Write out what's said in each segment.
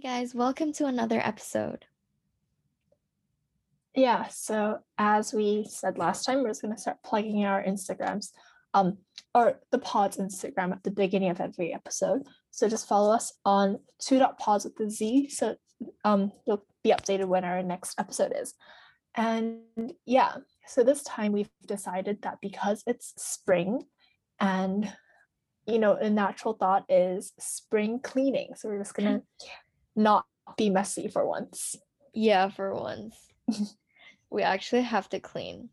Hey guys, welcome to another episode. Yeah, so as we said last time, we're just gonna start plugging our Instagrams, um, or the pod's Instagram at the beginning of every episode. So just follow us on two dot pods with the Z, so um you'll be updated when our next episode is. And yeah, so this time we've decided that because it's spring and you know, a natural thought is spring cleaning. So we're just gonna not be messy for once. Yeah, for once. we actually have to clean.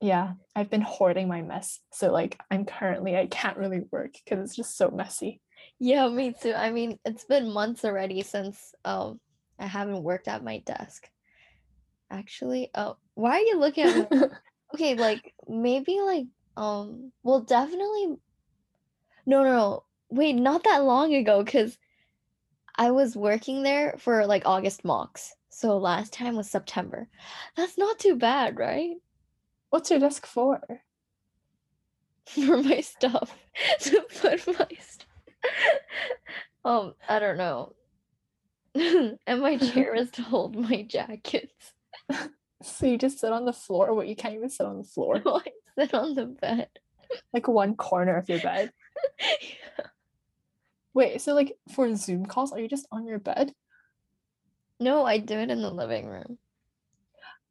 Yeah, I've been hoarding my mess. So like I'm currently I can't really work because it's just so messy. Yeah, me too. I mean, it's been months already since um I haven't worked at my desk. Actually, oh, why are you looking at me? okay, like maybe like um well definitely no no no wait not that long ago because I was working there for like August mocks. So last time was September. That's not too bad, right? What's your desk for? For my stuff. to put my st- um, I don't know. and my chair is to hold my jackets. So you just sit on the floor? What you can't even sit on the floor. So I sit on the bed. Like one corner of your bed. Wait, so like for Zoom calls, are you just on your bed? No, I do it in the living room.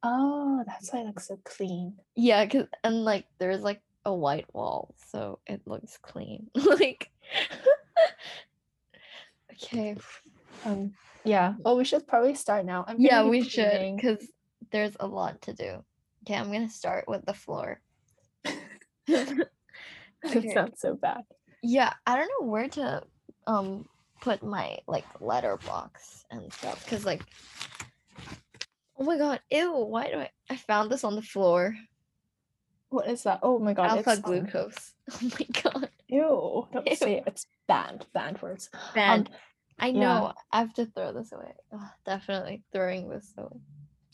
Oh, that's why it looks so clean. Yeah, cause and like there's like a white wall, so it looks clean. like okay. Um, yeah. Oh, we should probably start now. I'm Yeah, we should because there's a lot to do. Okay, I'm gonna start with the floor. Okay. sounds so bad. Yeah, I don't know where to um put my like letterbox and stuff because like oh my god, ew, why do I I found this on the floor. What is that? Oh my god, Alpha it's um, glucose. Oh my god. Ew, don't Ew. say it. It's banned. Banned words. Bad. I yeah. know. I have to throw this away. Definitely throwing this away.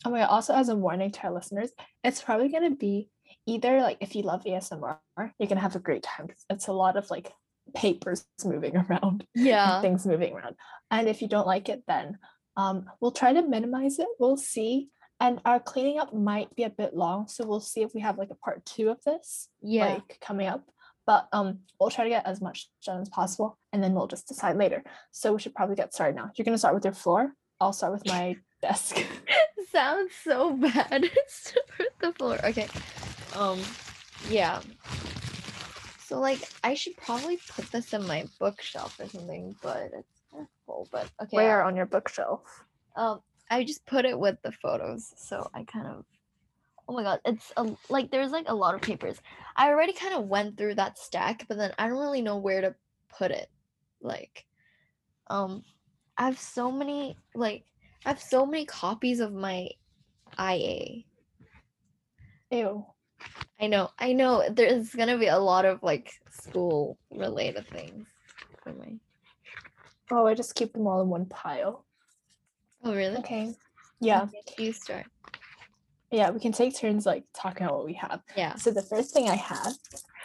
Oh my god, also as a warning to our listeners, it's probably gonna be either like if you love ASMR, you're gonna have a great time it's a lot of like papers moving around. Yeah. things moving around. And if you don't like it, then um, we'll try to minimize it. We'll see. And our cleaning up might be a bit long, so we'll see if we have like a part two of this, Yeah. like coming up. But um, we'll try to get as much done as possible, and then we'll just decide later. So we should probably get started now. You're gonna start with your floor. I'll start with my desk. Sounds so bad. The floor. Okay. Um yeah. So like I should probably put this in my bookshelf or something, but it's kind of full. But okay. Where on your bookshelf? Um I just put it with the photos, so I kind of Oh my god, it's a, like there's like a lot of papers. I already kind of went through that stack, but then I don't really know where to put it. Like um I have so many like I have so many copies of my IA. Ew. I know, I know there's gonna be a lot of like school related things for my Oh, I just keep them all in one pile. Oh really? Okay. Yeah. Okay, You start. Yeah. We can take turns like talking about what we have. Yeah. So the first thing I have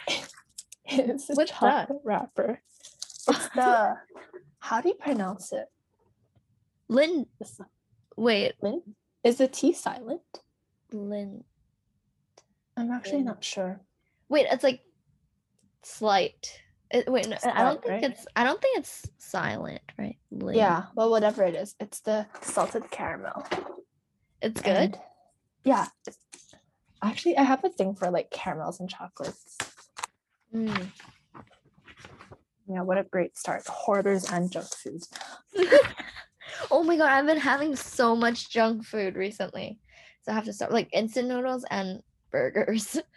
is a What's that? wrapper. It's the how do you pronounce it? Lin wait, lint? Is the T silent? Lin I'm actually not sure. Wait, it's like slight. It, wait, no, I don't think right? it's. I don't think it's silent, right? Yeah, well, whatever it is, it's the salted caramel. it's good. And yeah. Actually, I have a thing for like caramels and chocolates. Mm. Yeah, what a great start. Hoarders and junk foods. oh my god, I've been having so much junk food recently, so I have to start like instant noodles and burgers.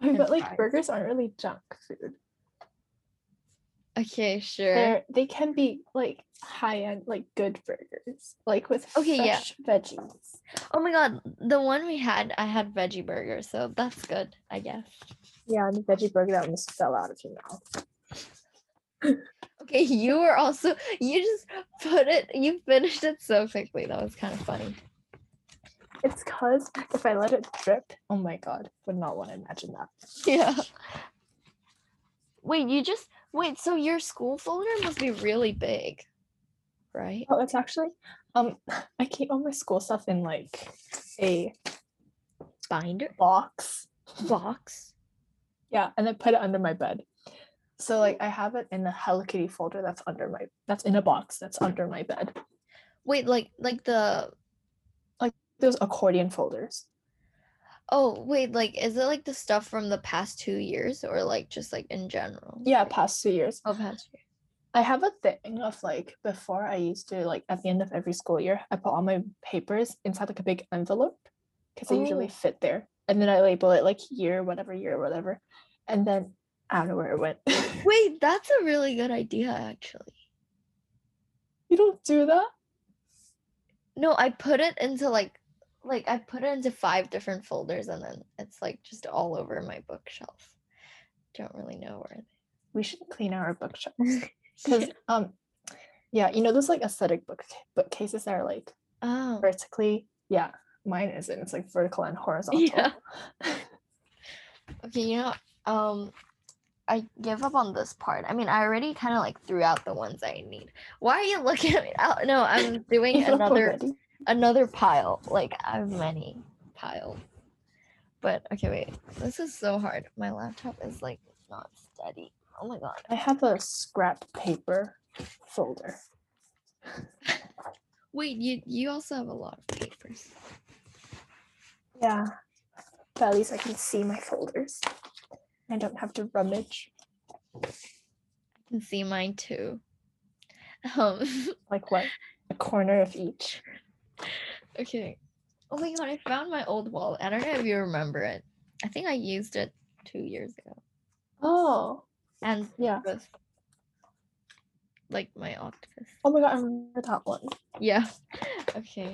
But like fries. burgers aren't really junk food. okay, sure. They're they can be like high end, like good burgers, like with Okay, yeah. veggies. Oh my god, the one we had, I had veggie burger, so that's good, I guess. Yeah, and the veggie burger that almost fell out of your mouth. Okay, you were also you just put it, you finished it so quickly. That was kind of funny. It's cause if I let it drip, oh my god, would not want to imagine that. Yeah. Wait, you just wait. So your school folder must be really big. right? Oh, it's actually um I keep all my school stuff in like a Binder box. box. Yeah, and then put it under my bed. So like I have it in the Hello Kitty folder that's under my that's in a box that's under my bed. Wait, like like the Those accordion folders. oh wait, like is it like the stuff from the past two years or like just like in general? Yeah, past two years. Oh, past year. I have a thing of like before I used to like at the end of every school year, I put all my papers inside like a big envelope because they usually fit there. And then I label it like year, whatever year, whatever. And then I don't know where it went. Wait, that's a really good idea actually. you don't do that? No, I put it into like like I put it into five different folders and then it's like just all over my bookshelf. Don't really know where they... We should clean our bookshelves. Because um yeah, you know those like aesthetic book bookcases that are like Oh. vertically. Yeah, mine isn't. It's like vertical and horizontal. Yeah. Okay, you know, um I give up on this part. I mean, I already kind of like threw out the ones I need. Why are you looking at me? Oh, no, I'm doing another already? Another pile. Like I have many piles. But okay, wait. This is so hard. My laptop is like not steady. Oh my god. I have a scrap paper folder. Wait, you you also have a lot of papers. Yeah. But at least I can see my folders. I don't have to rummage. I can see mine too. Um Like what? A corner of each. Okay. Oh my god, I found my old wallet. I don't know if you remember it. I think I used it two years ago. Oh. And Yeah. with like my octopus. Oh my god, I remember that one. Yeah. Okay.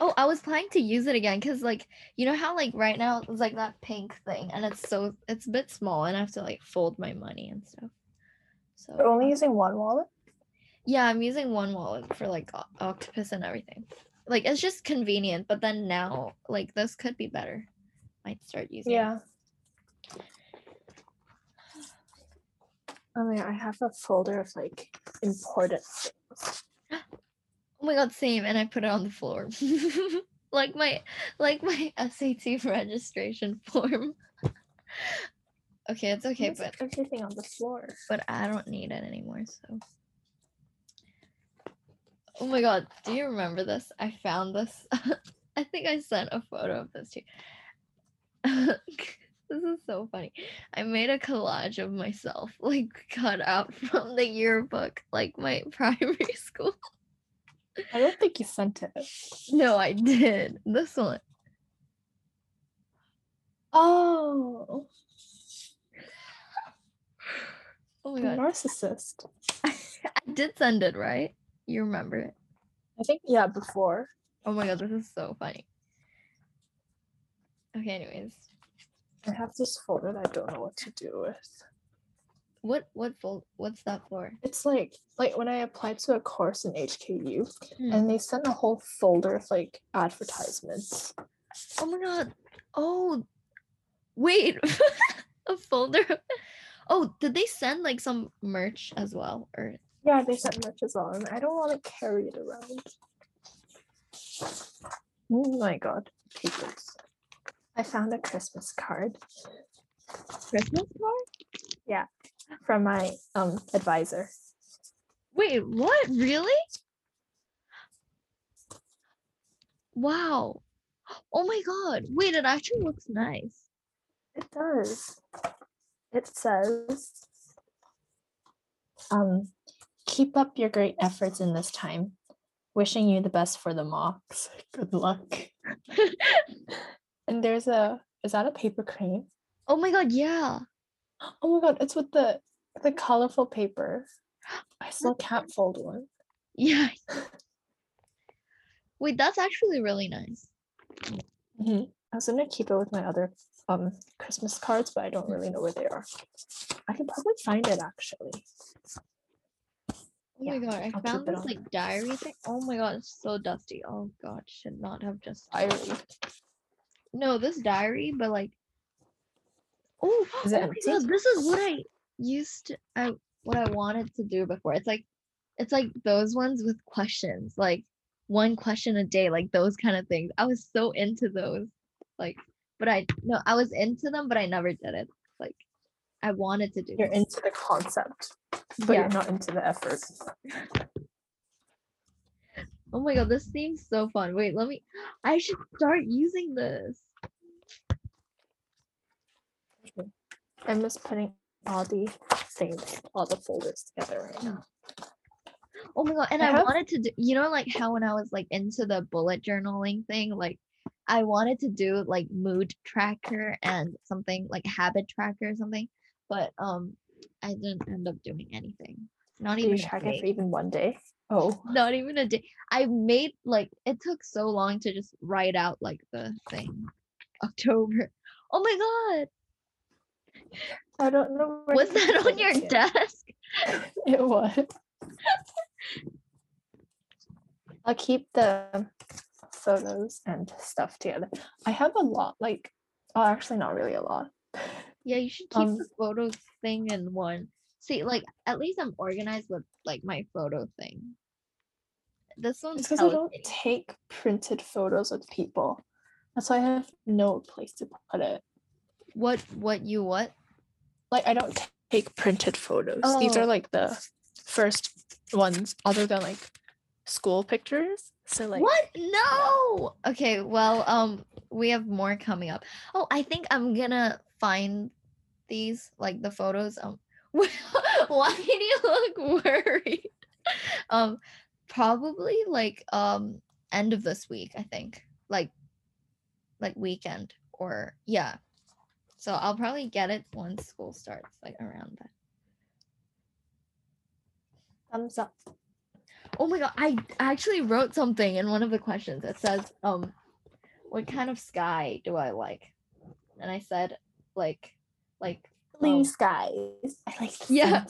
Oh, I was planning to use it again because, like, you know how, like, right now it's like that pink thing, and it's so it's a bit small, and I have to like fold my money and stuff. So You're only using one wallet? yeah, I'm using one wallet for like o- octopus and everything. Like, it's just convenient, but then now, oh. like, this could be better. Might start using. it. Yeah. Oh, I mean, I have a folder of like important things. Oh my god, same, and I put it on the floor. like my like my SAT registration form. okay, it's okay, but everything on the floor. but I don't need it anymore, so. Oh my god, do you remember this? I found this. I think I sent a photo of this to you. this is so funny. I made a collage of myself, like cut out from the yearbook, like my primary school. I don't think you sent it. No, I did. This one. Oh, Oh my god. narcissist. I did send it, right? You remember it. I think yeah, before. Oh my god, this is so funny. Okay, anyways. I have this folder that I don't know what to do with. What what fold what's that for? It's like like when I applied to a course in HKU Hmm. and they sent a whole folder of like advertisements. Oh my god. Oh wait. a folder. Oh, did they send like some merch as well? Or Yeah, they sent as well, I don't want to carry it around. Oh my god, papers. I found a Christmas card Christmas card? Yeah, from my um advisor. Wait, what? Really? Wow. Oh my god. Wait, it actually looks nice. It does. It says, um, keep up your great efforts in this time. Wishing you the best for the mocks. Good luck. and there's a is that a paper crane? Oh my god, yeah. Oh my god, it's with the the colorful paper. I still can't fold one. Yeah. Wait, that's actually really nice. Mhm. I was gonna keep it with my other um Christmas cards, but I don't really know where they are. I can probably find it actually. Oh Yeah, my god, I I'll found this on. like diary thing. Oh my god, it's so dusty. Oh god, should not have just Diary. No, this diary, but like Oh, Is it oh empty? god, this is what I used to I what I wanted to do before. It's like it's like those ones with questions, like one question a day, like those kind of things. I was so into those. Like, but I no, I was into them, but I never did it. Like, I wanted to do. You're them. into the concept, but Yeah. you're not into the effort. Oh my god, this seems so fun. Wait, let me. I should start using this. I'm just putting all the things, all the folders together right now. Oh my god, and I I, have- wanted to do. You know, like how when I was like into the bullet journaling thing, like I wanted to do like mood tracker and something like habit tracker or something, but um, I didn't end up doing anything. Not even you track it for even one day? Oh, not even a day. I made like it took so long to just write out like the thing. October. Oh my god. I don't know. where Was that on your it desk? It was. I'll keep the photos and stuff together. I have a lot, like, oh, actually, not really a lot. Yeah, you should keep Um, the photos thing in one. See, like at least I'm organized with like my photo thing. This one's because I don't take printed photos with people. That's why I have no place to put it. What what you what? Like, I don't take printed photos. These Oh. are like the first ones, other than like school pictures. So, like, what? No. Okay, well, um we have more coming up. Oh, I think I'm gonna find these like the photos. Um why do you look worried? Um probably like um end of this week, I think. Like like weekend or yeah. So I'll probably get it once school starts, like around that. thumbs up. Oh my god, I actually wrote something in one of the questions. It says, um, what kind of sky do I like? And I said, like, like Blue um, skies. I like Yeah.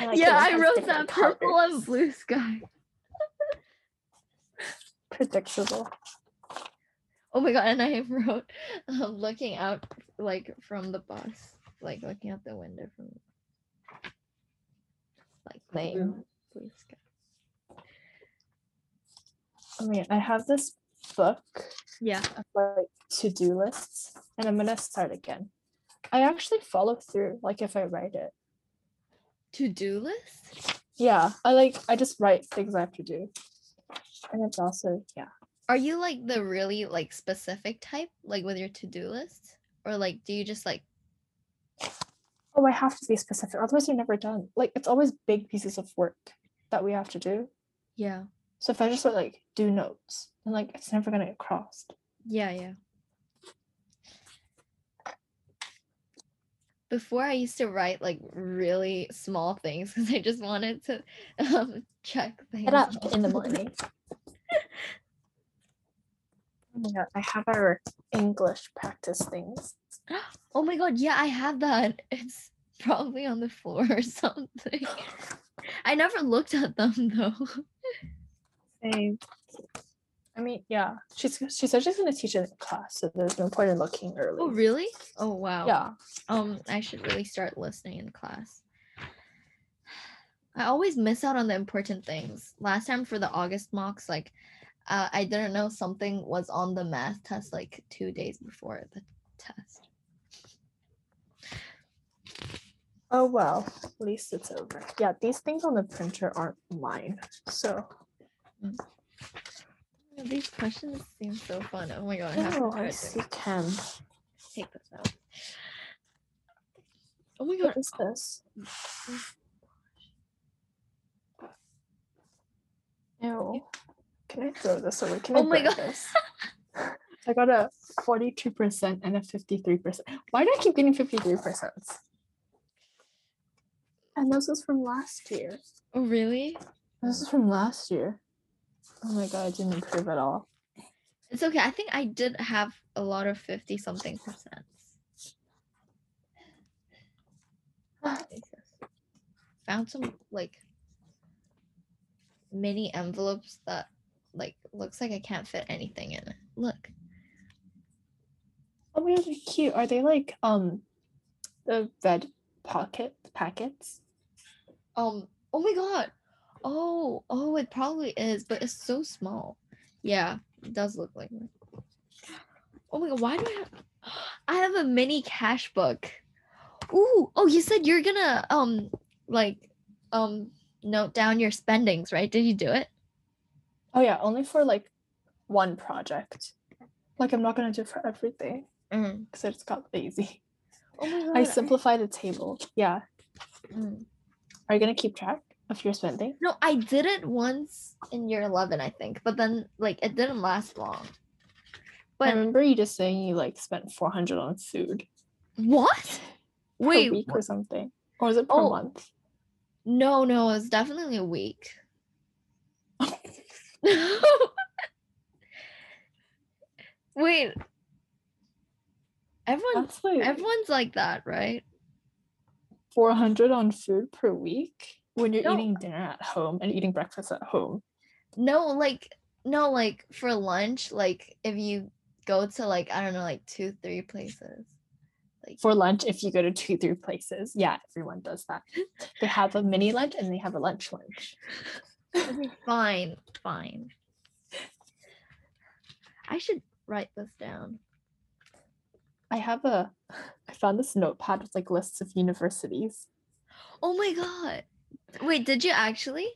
I like yeah, I wrote that purple and blue sky. Predictable. Oh my god, and I wrote, um, looking out like from the bus, like looking out the window from, like Lame. blue, blue sky. I mean, I have this book Yeah. of like to-do lists, and I'm gonna start again. I actually follow through, like if I write it. To do list? Yeah, I like I just write things I have to do, and it's also yeah. Are you like the really like specific type, like with your to do list, or like do you just like Oh, I have to be specific, otherwise you're never done. Like it's always big pieces of work that we have to do. yeah So if I just like do notes, then like it's never gonna get crossed. yeah yeah. Before I used to write like really small things because I just wanted to um check things. Get up off. in the morning. Oh my god, I have our English practice things. Oh my god, yeah, I have that. It's probably on the floor or something. I never looked at them though. Same. I mean, yeah. She's she said she's gonna teach it in class, so there's no point in looking early. Oh really? Oh wow. Yeah. Um, I should really start listening in class. I always miss out on the important things. Last time for the August mocks, like uh, I didn't know something was on the math test like two days before the test. Oh well, at least it's over. Yeah, these things on the printer aren't mine. So Yeah, These questions seem so fun. Oh my god, I have oh, to I see take this out. Oh my god, is this? Ew. Can I throw this away? Can Oh I my God. this? I got a 42% and a 53%. Why do I keep getting 53%? And this is from last year. oh really? This is from last year. Oh my god, I didn't improve at all. It's okay. I think I did have a lot of fifty something percent. Found some like mini envelopes that like looks like I can't fit anything in it. Look. Oh my god, they're cute. Are they like um the red pocket packets? Um oh my god. Oh, oh, it probably is, but it's so small. Yeah, it does look like it. Oh my god, why do I have I have a mini cash book. Ooh, oh, you said you're gonna um like um note down your spendings, right? Did you do it? Oh yeah, only for like one project. Like I'm not gonna do it for everything Mm. because I just got lazy. Oh my god. I simplified the table. Yeah. Mm. Are you gonna keep track of your spending? No, I did it once in year 11, I think, but then like it didn't last long. But I remember you just saying you like spent 400 on food what? Wait, week or something. Or was it per Oh. month? no, no, it was definitely a week. Wait. Everyone like everyone's like that, right? 400 on food per week when you're No. eating dinner at home and eating breakfast at home. No, like no, like for lunch, like if you go to like I don't know, like two, three places. Like For lunch, if you go to two, three places, yeah, everyone does that. They have a mini lunch and they have a lunch lunch. fine, fine. I should write this down. I have a, I found this notepad with like lists of universities. Oh my god. Wait, did you actually?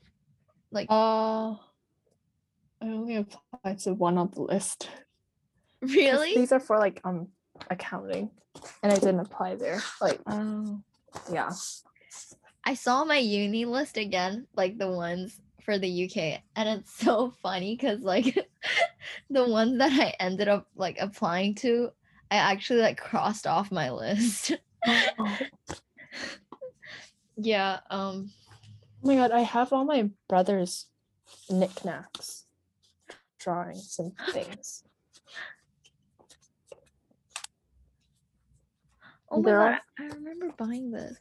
Like Uh, I only applied to one on the list. really? These are for like um accounting, and I didn't apply there. Like, Oh. yeah. I saw my uni list again, like the ones for the UK, and it's so funny because like the ones that I ended up like applying to, I actually like crossed off my list. Oh yeah, um my god, I have all my brother's knickknacks, drawings, and things. oh my They're god, I remember buying this.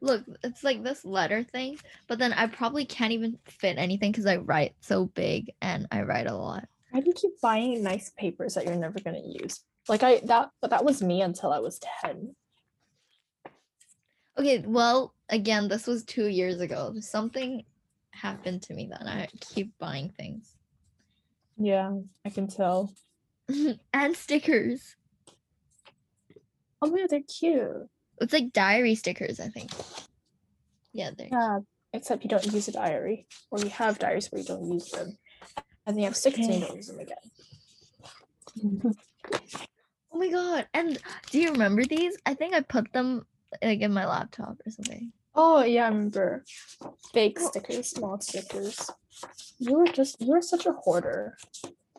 Look, it's like this letter thing, but then I probably can't even fit anything because I write so big and I write a lot. Why do you keep buying nice papers that you're never gonna use? Like I that but that was me until I was 10. Okay, well, again, this was two years ago. Something happened to me then. I keep buying things. Yeah, I can tell. and stickers. Oh my god, they're cute. It's like diary stickers, I think. Yeah, there. Yeah, except you don't use a diary. Or you have diaries where you don't use them. And they have stickers and you Okay. don't use them again. Oh my god. And do you remember these? I think I put them like in my laptop or something. Oh yeah, I remember. Fake Oh. stickers, small stickers. You were just you were such a hoarder.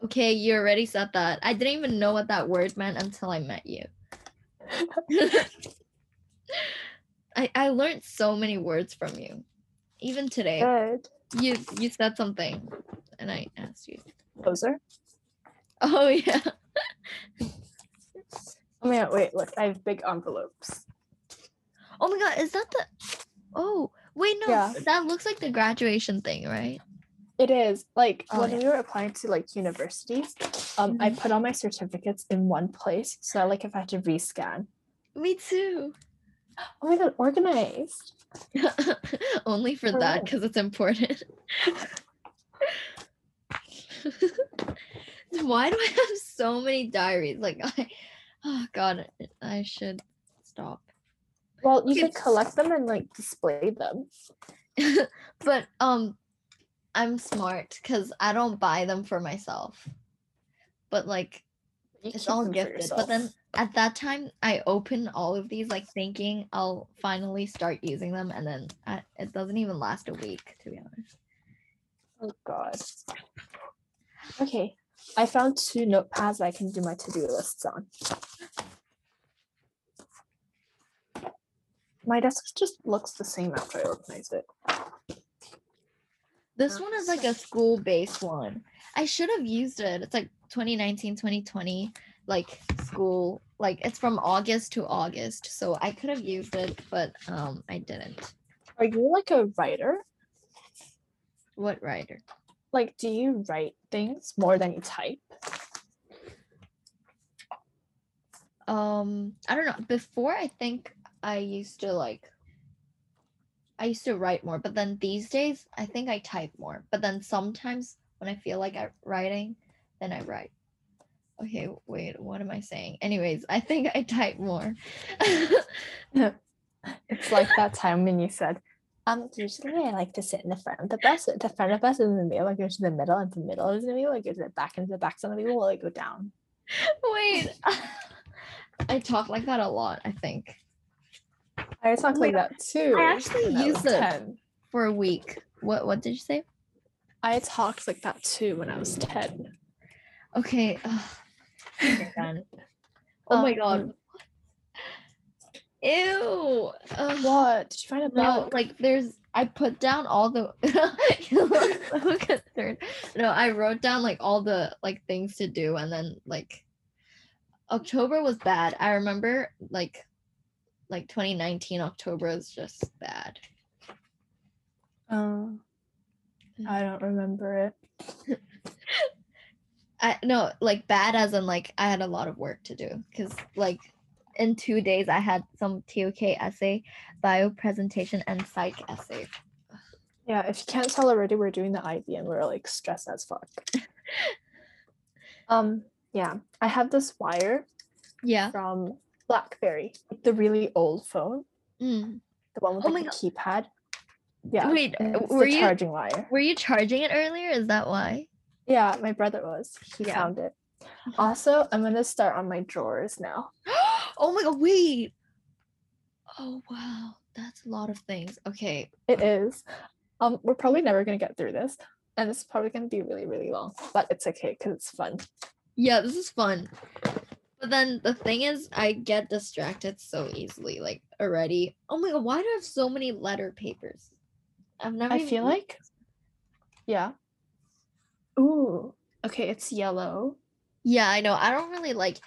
Okay, you already said that. I didn't even know what that word meant until I met you. I, I learned so many words from you. Even today. Good. You you said something and I asked you. Poser. Oh yeah. Oh my god, wait, look, I have big envelopes. Oh my god, is that the Oh, wait no, Yeah. that looks like the graduation thing, right? It is like Oh, when yeah. we were applying to like universities, um, I Mhm. put all my certificates in one place. So like if I had to rescan. Me too. Oh my god, organized. Only for that because it's important. Why do I have so many diaries? Like I oh god, I should stop. Well, you could collect them and like display them. but um I'm smart because I don't buy them for myself. But like You it's all gifted. But then at that time I open all of these like thinking I'll finally start using them and then I, it doesn't even last a week to be honest. Oh god. Okay. I found two notepads I can do my to-do lists on. My desk just looks the same after I organized it. This one is like a school based one. I should have used it. It's like 2019, 2020, like school, like it's from August to August. So I could have used it, but um I didn't. Are you like a writer? What writer? Like, do you write things more than you type? Um I don't know. Before I think I used to like I used to write more, but then these days I think I type more. But then sometimes when I feel like I'm writing, then I write. Okay, wait, what am I saying? Anyways, I think I type more. It's like that time when you said, um, usually I like to sit in the front of the bus. The front of the bus is in the middle, I go to the middle, and the middle is in the middle, I go to the back, and the back of the middle, I go down. wait. I talk like that a lot, I think. I talk Oh my like that too. I actually when I use it. 10. For a week. What what did you say? I talked like that too when I was 10. Okay. ugh. Okay, done. Oh my god. Um, Ew. Ugh. What? Did you find a No, bug? like there's I put down all the you look so concerned. No, I wrote down like all the like things to do and then like October was bad. I remember like like 2019 October is just bad. Oh, I don't remember it. I no like bad as in like I had a lot of work to do because like in two days I had some TOK essay, bio presentation, and psych essay. Yeah, if you can't tell already, we're doing the IB and we're like stressed as fuck. um, yeah, I have this wire Yeah. from BlackBerry, the really old phone, Mm. the one with Oh like, the keypad. Yeah, Wait, were the you charging wire. were you charging it earlier? Is that why? Yeah, my brother was. He Yeah. found it. Also, I'm gonna start on my drawers now. oh my god! Wait. Oh wow, that's a lot of things. Okay. It is. Um, we're probably never gonna get through this, and it's probably gonna be really, really long, but it's okay because it's fun. Yeah, this is fun. But then the thing is, I get distracted so easily. Like already. Oh my god! Why do I have so many letter papers? I've never. I feel like, yeah. Ooh, okay, it's yellow. Yeah, I know. I don't really like.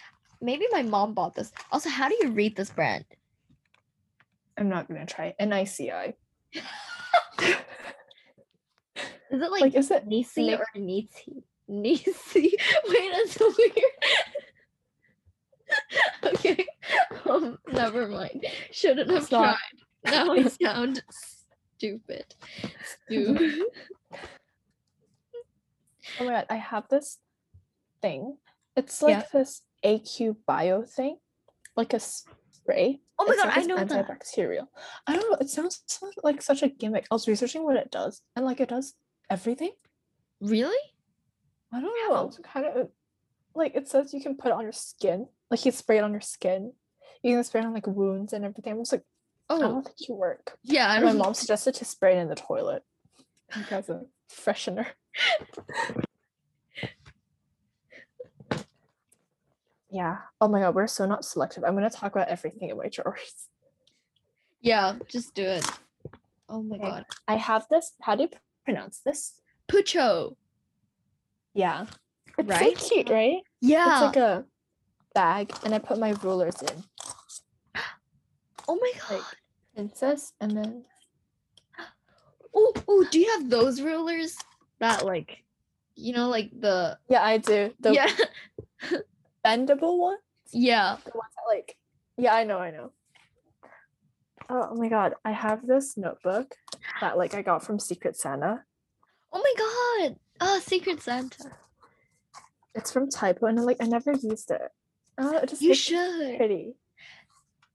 Maybe my mom bought this. Also, how do you read this brand? I'm not gonna try NICI. Is it like, Like, is it Nisi or Nisi? Nisi. Wait, that's so weird. okay. Um, never mind. Shouldn't have not. tried. Now I sound stupid. Stupid. Oh my god, I have this thing. It's like Yeah. this AQ bio thing, like a spray. Oh my It's god, like I know that. antibacterial. I don't know. It sounds like such a gimmick. I was researching what it does, and like it does everything. Really? I don't know. How? It's kind of like it says you can put it on your skin. Like you spray it on your skin. You can spray it on like wounds and everything. I'm just like, I Oh, don't think you work. yeah. And my mom suggested to spray it in the toilet like as a freshener. yeah. Oh my god, we're so not selective. I'm gonna talk about everything in my drawers. Yeah, just do it. Oh my Okay. god. I have this. How do you pronounce this? Pucho. Yeah. It's Right? so cute, right? Yeah. It's like a bag, and I put my rulers in. oh my god. like- Princess, and then Oh, oh, do you have those rulers that like, you know, like the yeah, I do the yeah, bendable one. yeah. The ones that like, yeah, I know, I know. Oh, oh my god, I have this notebook that like I got from Secret Santa. Oh my god. Ah, Secret Santa. It's from Typo, and like I never used it. Oh, it just You should. pretty.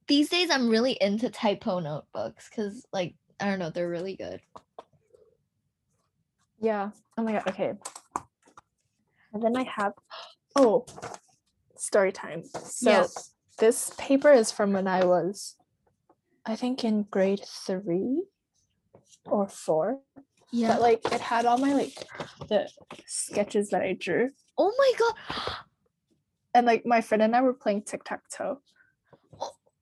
These days, I'm really into typo notebooks because, like, I don't know, they're really good. Yeah. Oh my god. Okay. And then I have oh story time. So Yeah. this paper is from when I was I think in grade three or four. Yeah. But like it had all my like the sketches that I drew. oh my god. And like my friend and I were playing tic-tac-toe.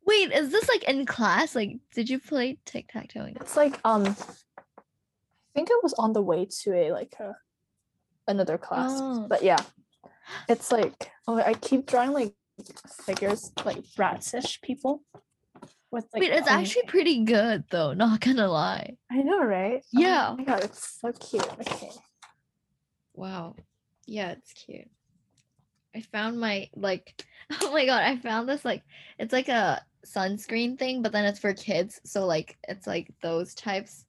Wait, is this like in class? Like, did you play tic tac toe? It's like um I think it was on the way to a like a another class. Oh. But yeah. It's like oh I keep drawing like figures like bratish people with like Wait, it's um, actually pretty good though. Not gonna lie. I know, right? Yeah. Oh Yeah. my god, it's so cute. Okay. Wow. Yeah, it's cute. I found my like oh my god, I found this like it's like a sunscreen thing, but then it's for kids, so like it's like those types.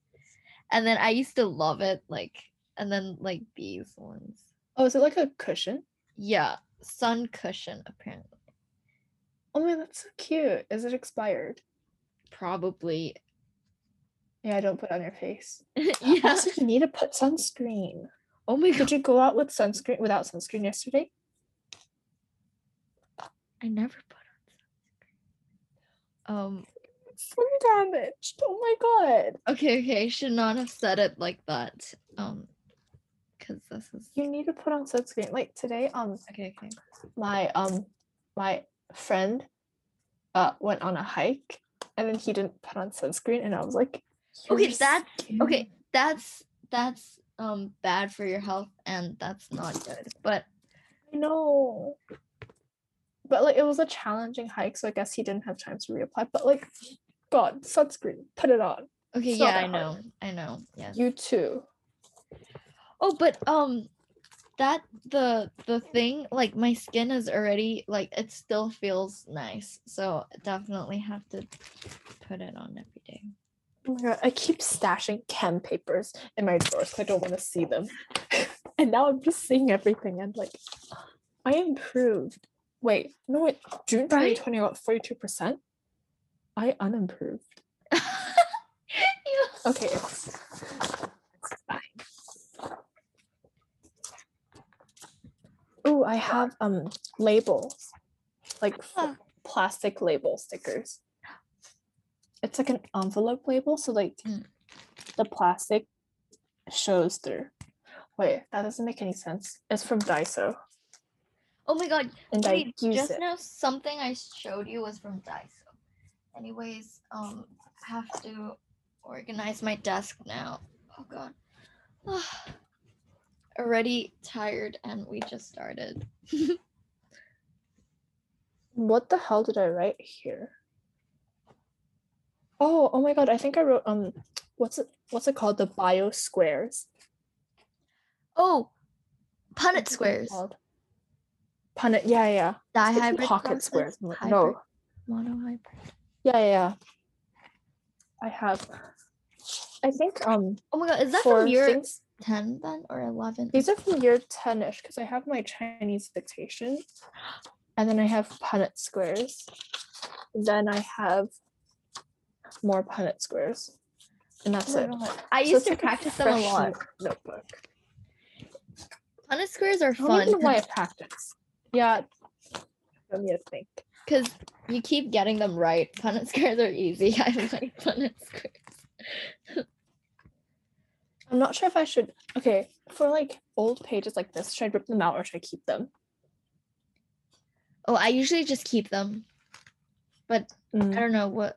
And then I used to love it, like, and then like these ones. Oh, is it like a cushion? Yeah, sun cushion apparently. Oh my, that's so cute. Is it expired? Probably. Yeah, I don't put it on your face. yeah. Also, you need to put sunscreen. Oh my god. Did you go out with sunscreen without sunscreen yesterday? I never put on sunscreen. Um Sun damaged. Oh my god. okay, okay, I should not have said it like that. Um because this is You need to put on sunscreen. Like today, um, okay, okay. my um, my friend, uh, went on a hike, and then he didn't put on sunscreen, and I was like, Okay, "Your that- skin Okay, that's that's um bad for your health and that's not good. But I know. But like it was a challenging hike, so I guess he didn't have time to reapply. But like, God, sunscreen, put it on. okay, It's yeah, I know. hard. I know. Yeah, You too. Oh, but um that the the thing like my skin is already like it still feels nice. So definitely have to put it on every day. Oh my god, I keep stashing chem papers in my drawers 'cause I don't want to see them. and now I'm just seeing everything and like I improved. Wait, no wait, June 2020 I got 42%. I unimproved. Okay, it's, it's fine. Oh, I have um labels. Like Ah. plastic label stickers. It's like an envelope label, so like Mm. the plastic shows through. Wait, that doesn't make any sense. It's from Daiso, Oh my god. and Wait, I just it. now something I showed you was from Daiso. Anyways, um have to organize my desk now. Oh god. Already tired and we just started. What the hell did I write here? Oh, oh my god, I think I wrote um what's it what's it called? The bio squares. Oh, Punnett squares. called? Punnett, yeah, yeah. Die It's like hybrid pocket squares. Hybrid, No, monohybrid. yeah, yeah, yeah. I have I think um Oh my god, is that from year things 10 then or 11? these are from year 10ish because I have my Chinese dictation. And then I have Punnett squares. Then I have more Punnett squares. And that's Oh it. God. I So used to like practice them a lot. Notebook. Punnett squares are I don't fun know why I practice. Yeah. Let me think. because you keep getting them right. Punnett squares are easy. I like Punnett squares. I'm not sure if I should. Okay, for like old pages like this, should I rip them out or should I keep them? Oh, I usually just keep them. But I Mm, don't know what.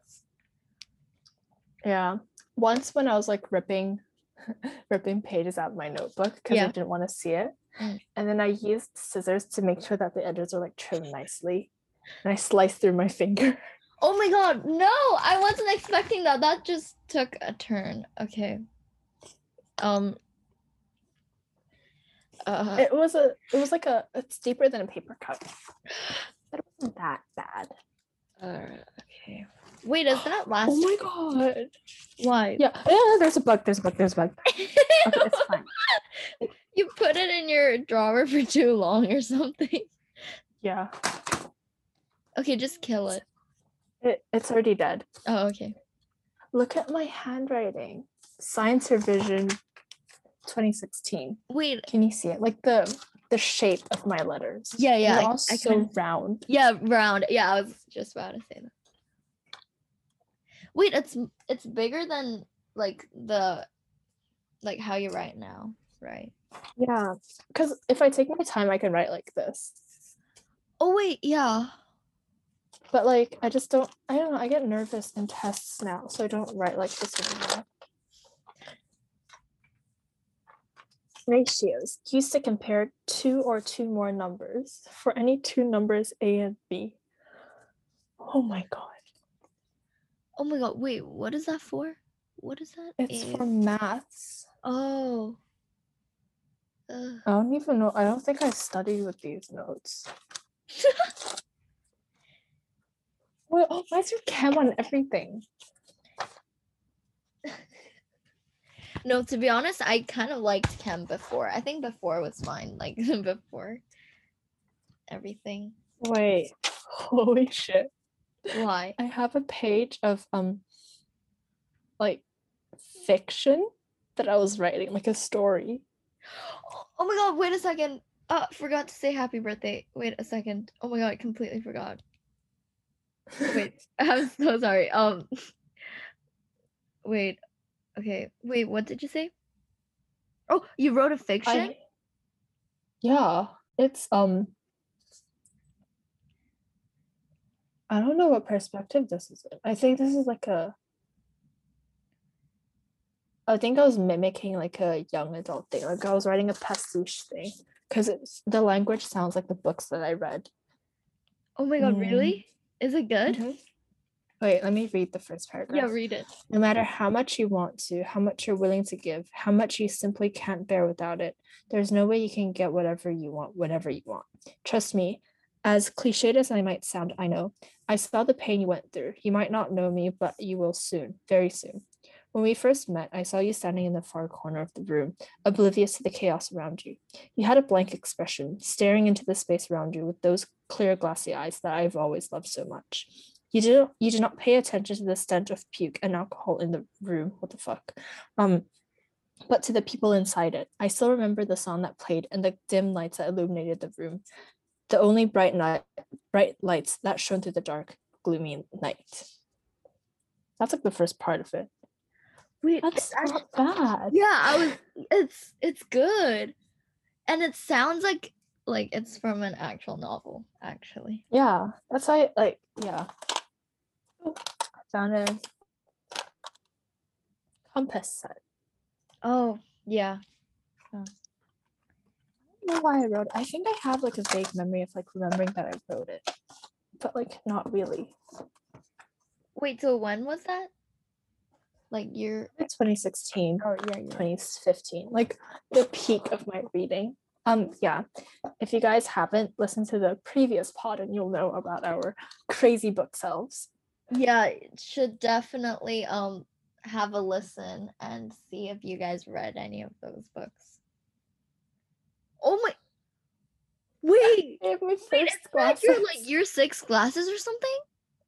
yeah. Once when I was like ripping, ripping pages out of my notebook because I didn't want to see it, Mm. and then I used scissors to make sure that the edges are like trimmed nicely, and I sliced through my finger. Oh my god, no! I wasn't expecting that. That just took a turn. Okay. Um. Uh, It was a. It was like a. It's deeper than a paper cut. But it wasn't that bad. uh, okay. Wait, is that last? Oh my god. Why? Yeah. Yeah. There's a bug. There's a bug. There's a bug. Okay, it's fine. you put it in your drawer for too long or something. Yeah. Okay, just kill it. It, it's already dead. Oh, okay. Look at my handwriting. Science revision 2016. Wait. Can you see it? Like the the shape of my letters. Yeah, yeah, They're I- all I so kinda- round. Yeah, round. Yeah, I was just about to say that. Wait, it's it's bigger than like the like how you write now, right? Yeah. Because if I take my time, I can write like this. Oh wait, yeah. But like I just don't I don't know, I get nervous in tests now, so I don't write like this anymore. Ratios used to compare two or two more numbers for any two numbers A and B. Oh my god. Oh my god, wait, what is that for? What is that? It's A- for maths. Oh. Ugh. I don't even know. I don't think I studied with these notes. Well, why is your chem on everything? No, to be honest, I kind of liked Chem before. I think before was fine. Like before everything. Wait, holy shit. Why? I have a page of um like fiction that I was writing, like a story. Oh my god, wait a second. Uh forgot to say happy birthday. Wait a second. Oh my god, I completely forgot. Wait, I'm so sorry. Um wait. Okay. Wait, what did you say? Oh, you wrote a fiction? I, yeah, it's um I don't know what perspective this is in. I think this is like a I think I was mimicking like a young adult thing. Like I was writing a pastiche thing because the language sounds like the books that I read. Oh my god, Mm. really? Is it good? Mhm. Wait, let me read the first paragraph. Yeah, read it. No matter how much you want to, how much you're willing to give, how much you simply can't bear without it, there's no way you can get whatever you want, whatever you want. Trust me, as cliched as I might sound, I know. I saw the pain you went through. You might not know me, but you will soon, very soon. When we first met, I saw you standing in the far corner of the room, oblivious to the chaos around you. You had a blank expression, staring into the space around you with those clear, glassy eyes that I've always loved so much. You did you did not pay attention to the stench of puke and alcohol in the room. What the fuck? Um, but to the people inside it. I still remember the song that played and the dim lights that illuminated the room. The only bright night, bright lights that shone through the dark, gloomy night. That's like the first part of it. Wait, That's act- not bad. yeah, I was it's it's good. And it sounds like like it's from an actual novel, actually. Yeah, that's why like yeah. Oh, I found a compass set. Oh, yeah. I don't know why I wrote it. I think I have like a vague memory of like remembering that I wrote it. But like not really. Wait, so when was that? Like you're It's 2016. oh yeah, yeah. 2015 like the peak of my reading um yeah if you guys haven't listened to the previous pod and you'll know about our crazy book selves Yeah, should definitely um have a listen and see if you guys read any of those books. Oh my Wait, I my wait, is that your like year six glasses or something?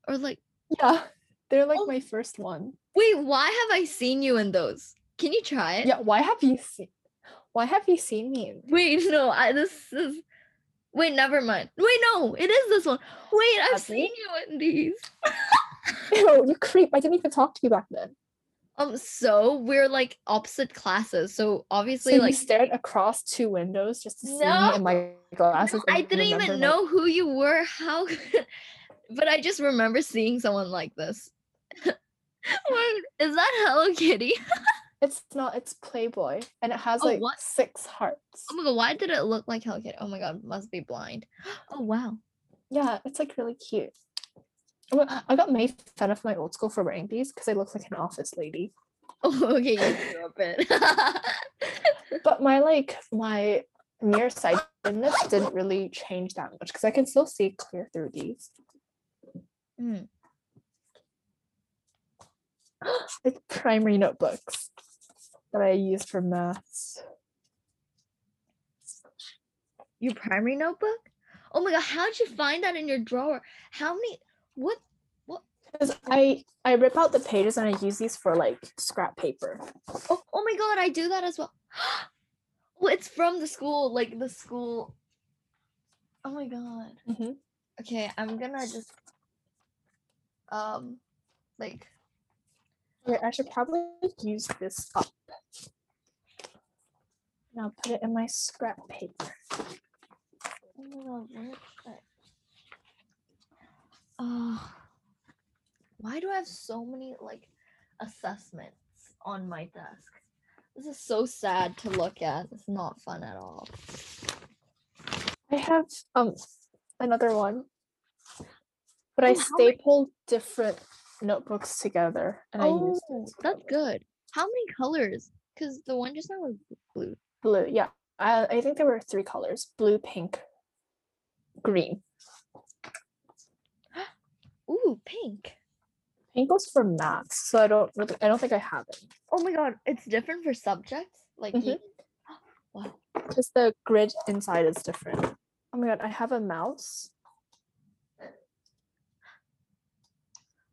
Or like yeah they're like Oh. my first one wait, why have I seen you in those? Can you try it? yeah why have you seen why have you seen me Wait, no, I this is wait, never mind. Wait, no, it is this one. Wait, I've Have seen you? you in these. Ew, you creep i didn't even talk to you back then Um, so we're like opposite classes. So so obviously, you like stared across two windows just to see No. me in my glasses I didn't even my- know who you were. How but I just remember seeing someone like this. Wait, is that Hello Kitty? it's not it's playboy and it has Oh, like what? six hearts Oh my god, why did it look like Hello Kitty? Oh my god, must be blind. Oh wow. Yeah, it's like really cute. I got made fun of my old school for wearing these because I look like an office lady. Oh, okay, you grew up it. But my like my nearsightedness didn't really change that much because I can still see clear through these. Mm. Like primary notebooks that I use for maths. Your primary notebook? Oh my god, how'd you find that in your drawer? How many? What? what Because I I rip out the pages and I use these for like scrap paper. Oh, oh my god, I do that as well. well, it's from the school, like the school. Oh my god. Mhm. Okay, I'm gonna just um like Wait, I should probably use this up. And I'll put it in my scrap paper. oh my god, where is that? Why do I have so many like assessments on my desk? This is so sad to look at. It's not fun at all. I have um another one, but I Oh, stapled different notebooks together and I used Oh, it that's good. How many colors? Because the one just now was blue. blue. Yeah, I, I think there were three colors: blue, pink, green. Ooh, pink. Pink was for maths, so I don't really, I don't think I have it. Oh my god, it's different for subjects. Like, Mhm. you- wow. Because the grid inside is different. Oh my god, I have a mouse.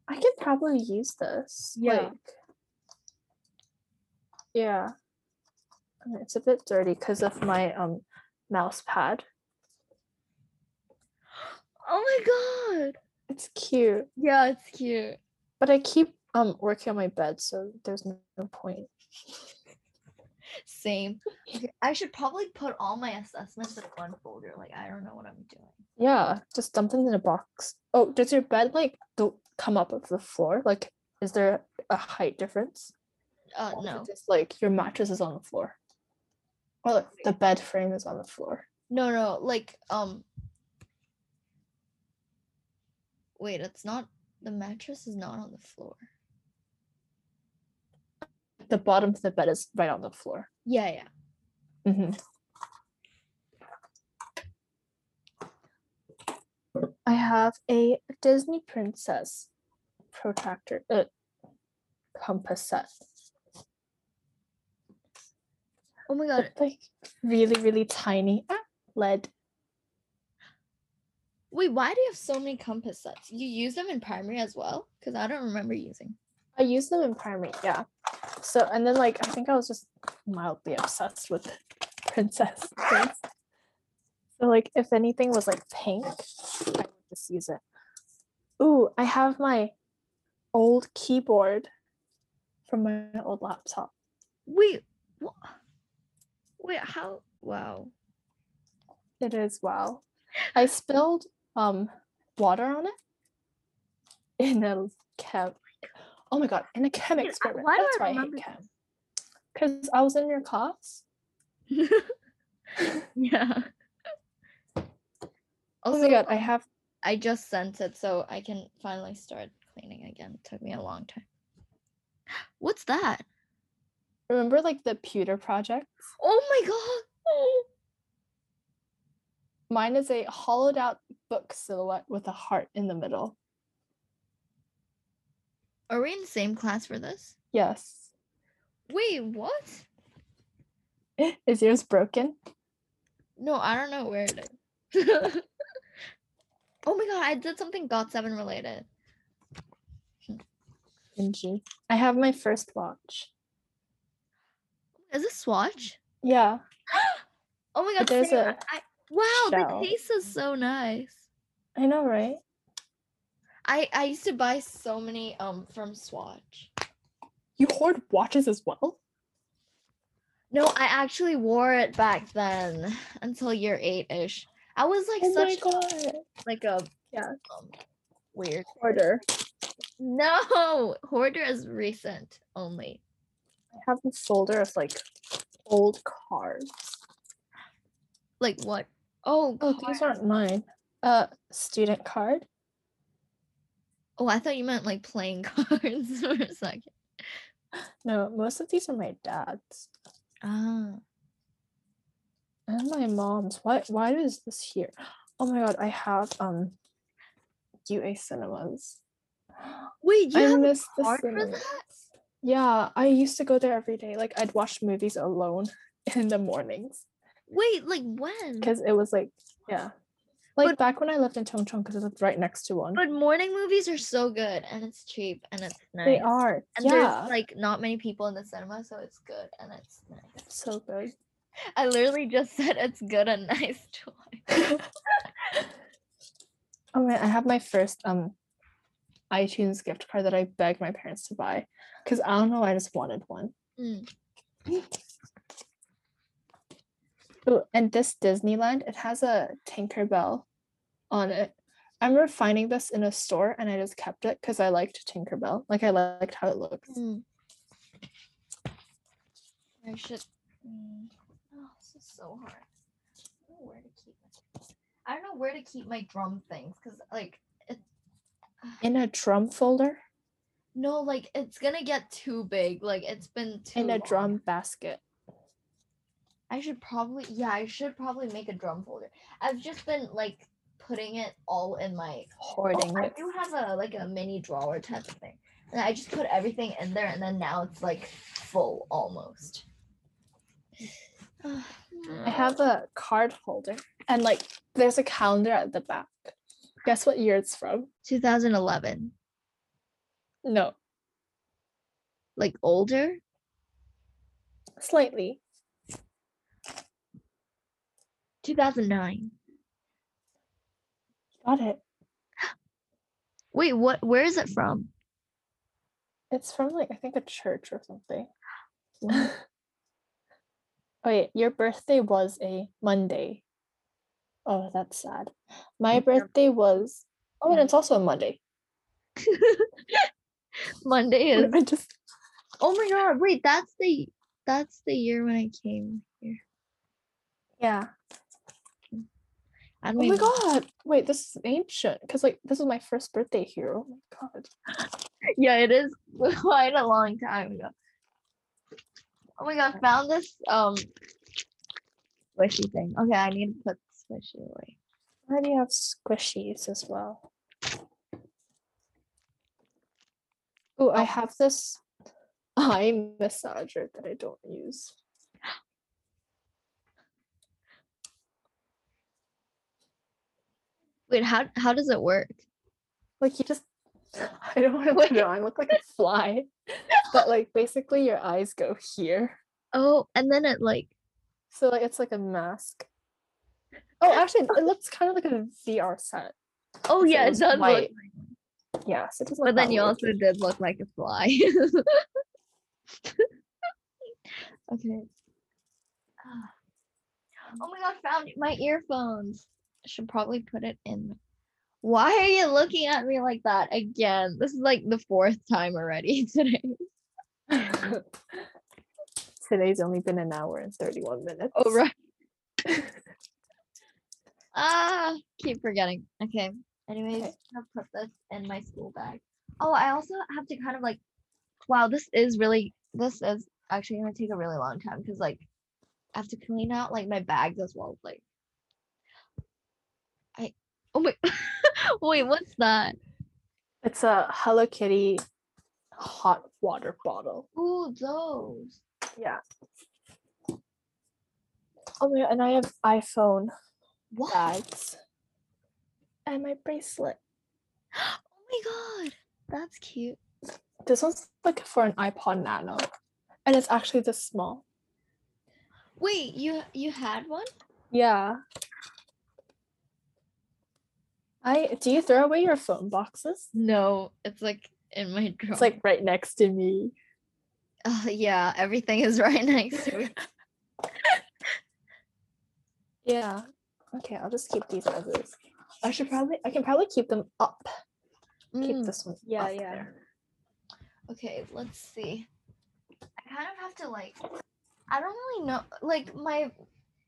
I could probably use this. Yeah. Like, yeah. I mean, it's a bit dirty because of my um mouse pad. Oh my god. It's cute, Yeah, it's cute. but I keep um working on my bed, so there's no, point. Same. Okay, I should probably put all my assessments in one folder. Like, I don't know what I'm doing. Yeah, just dump them in a box. Oh, does your bed like go come up off the floor? Like, is there a height difference? Uh, no. Just like your mattress is on the floor. Or like the bed frame is on the floor. No, no. Like, um. Wait, it's not. The mattress is not on the floor. The bottom of the bed is right on the floor. Yeah, yeah. Mm hmm I have a Disney princess protractor uh, compass set. Oh my god. It's like really, really tiny. Ah, lead. Wait, why do you have so many compass sets? You use them in primary as well? Because I don't remember using. I use them in primary, yeah. So and then like I think I was just mildly obsessed with princess things. So like if anything was like pink, I would just use it. Ooh, I have my old keyboard from my old laptop. Wait, what? Wait, how? Wow. It is wow. I spilled um water on it in a chem. Oh my god, in a chem experiment. why do That's I why I remember hate chem. Because I was in your class. yeah. Oh my god, I have I just sent it so I can finally start cleaning again. It took me a long time. What's that? remember like the pewter project? Oh my god! Mine is a hollowed out book silhouette with a heart in the middle. Are we in the same class for this? Yes. Wait, what? Is yours broken? No, I don't know where it is. oh my god, I did something Got 7 related. Stingy. I have my first watch. Is this Swatch? Yeah. Oh my god, there's a I, wow, shell. the case is so nice. I know, right? I I used to buy so many um from Swatch. You hoard watches as well? No, I actually wore it back then until year eight ish. I was like oh such god. like a Yeah. um, weird. Hoarder. No, hoarder is recent only. I have a folder of like old cards. Like what? Oh, Oh, card- these aren't mine. Uh student card. oh, I thought you meant like playing cards for a second. No, most of these are my dad's. Ah, And my mom's. Why why is this here? Oh my god, I have um UA cinemas. wait, you I have miss a the card for cinema. that? Yeah, I used to go there every day. Like I'd watch movies alone in the mornings Wait, like when? because it was like yeah, like But- back when I lived in Chongchong because it was right next to one. But morning movies are so good and it's cheap and it's nice. they are And yeah, there's like not many people in the cinema, so it's good and it's nice. so good. I literally just said it's good and nice toy. oh man, I have my first um iTunes gift card that I begged my parents to buy because I don't know, I just wanted one. Mm. Oh, and this Disneyland, it has a Tinkerbell on it. I remember finding this in a store and I just kept it because I liked Tinkerbell. Like I liked how it looks. Mm. I should. Mm. So hard. I don't know where to keep it. I don't know where to keep my drum things because, like, it. In a drum folder, No, like it's gonna get too big. Like it's been too. in a long. drum basket. I should probably yeah, I should probably make a drum folder. I've just been like putting it all in my Hoarding Oh, I do have a like a mini drawer type of thing. And I just put everything in there and then now it's like full almost. I have a card holder and like there's a calendar at the back. Guess what year it's from? 2011. No, Like older? slightly. 2009. Got it. Wait, what where is it from? It's from like I think a church or something. wait, your birthday was a Monday. Oh, that's sad. My birthday was oh, and Mm. it's also a Monday. Monday is I just Oh my god, wait, that's the that's the year when I came here. yeah. I Oh my god! Wait, this is ancient because like this is my first birthday here. Oh my god! Yeah, it is quite a long time ago. Oh my god, found this um squishy thing. Okay, I need to put squishy away. Why do you have squishies as well. Oh, I have this eye massager that I don't use. Wait, how how does it work? Like you just I don't want to put it on. I look like a fly. But like basically your eyes go here. Oh, and then it like So like it's like a mask. Oh, actually it looks kind of like a VR set. oh yeah, it does look white, like Yeah, so it doesn't but then you weird. also did look like a fly. okay. Ah. Oh my god, found my earphones. I should probably put it in. Why are you looking at me like that again? This is like the fourth time already today. Today's only been an hour and 31 minutes. Oh right. ah, keep forgetting. Okay. Anyways, Okay. I'll put this in my school bag. Oh, I also have to kind of like wow, this is really this is actually gonna take a really long time because like I have to clean out like my bags as well. Like I oh my wait, what's that? It's a Hello Kitty hot water bottle. Ooh, those. Yeah. Oh my god, and I have iPhone What? bags. And my bracelet. Oh my god. That's cute. This one's like for an iPod Nano. And it's actually this small. Wait, you you had one? Yeah. I do you throw away your phone boxes? No, it's like in my drawer. It's like right next to me. Uh, yeah, everything is right next to it. Yeah. Okay, I'll just keep these as is. I should probably I can probably keep them up. Keep Mm, this one. yeah, up yeah. there. Okay, let's see. I kind of have to like I don't really know like my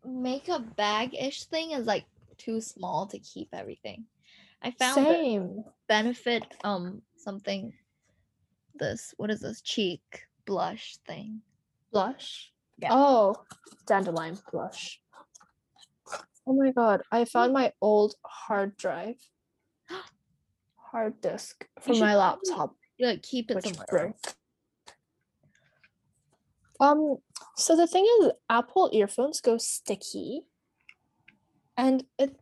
makeup bag ish thing is like too small to keep everything. I found Same. benefit um something this what is this cheek blush thing. Blush. Yeah. Oh, dandelion blush. Oh my god, I found my old hard drive. hard disk should my laptop, You like keep it somewhere. Um, so the thing is, Apple earphones go sticky, and it's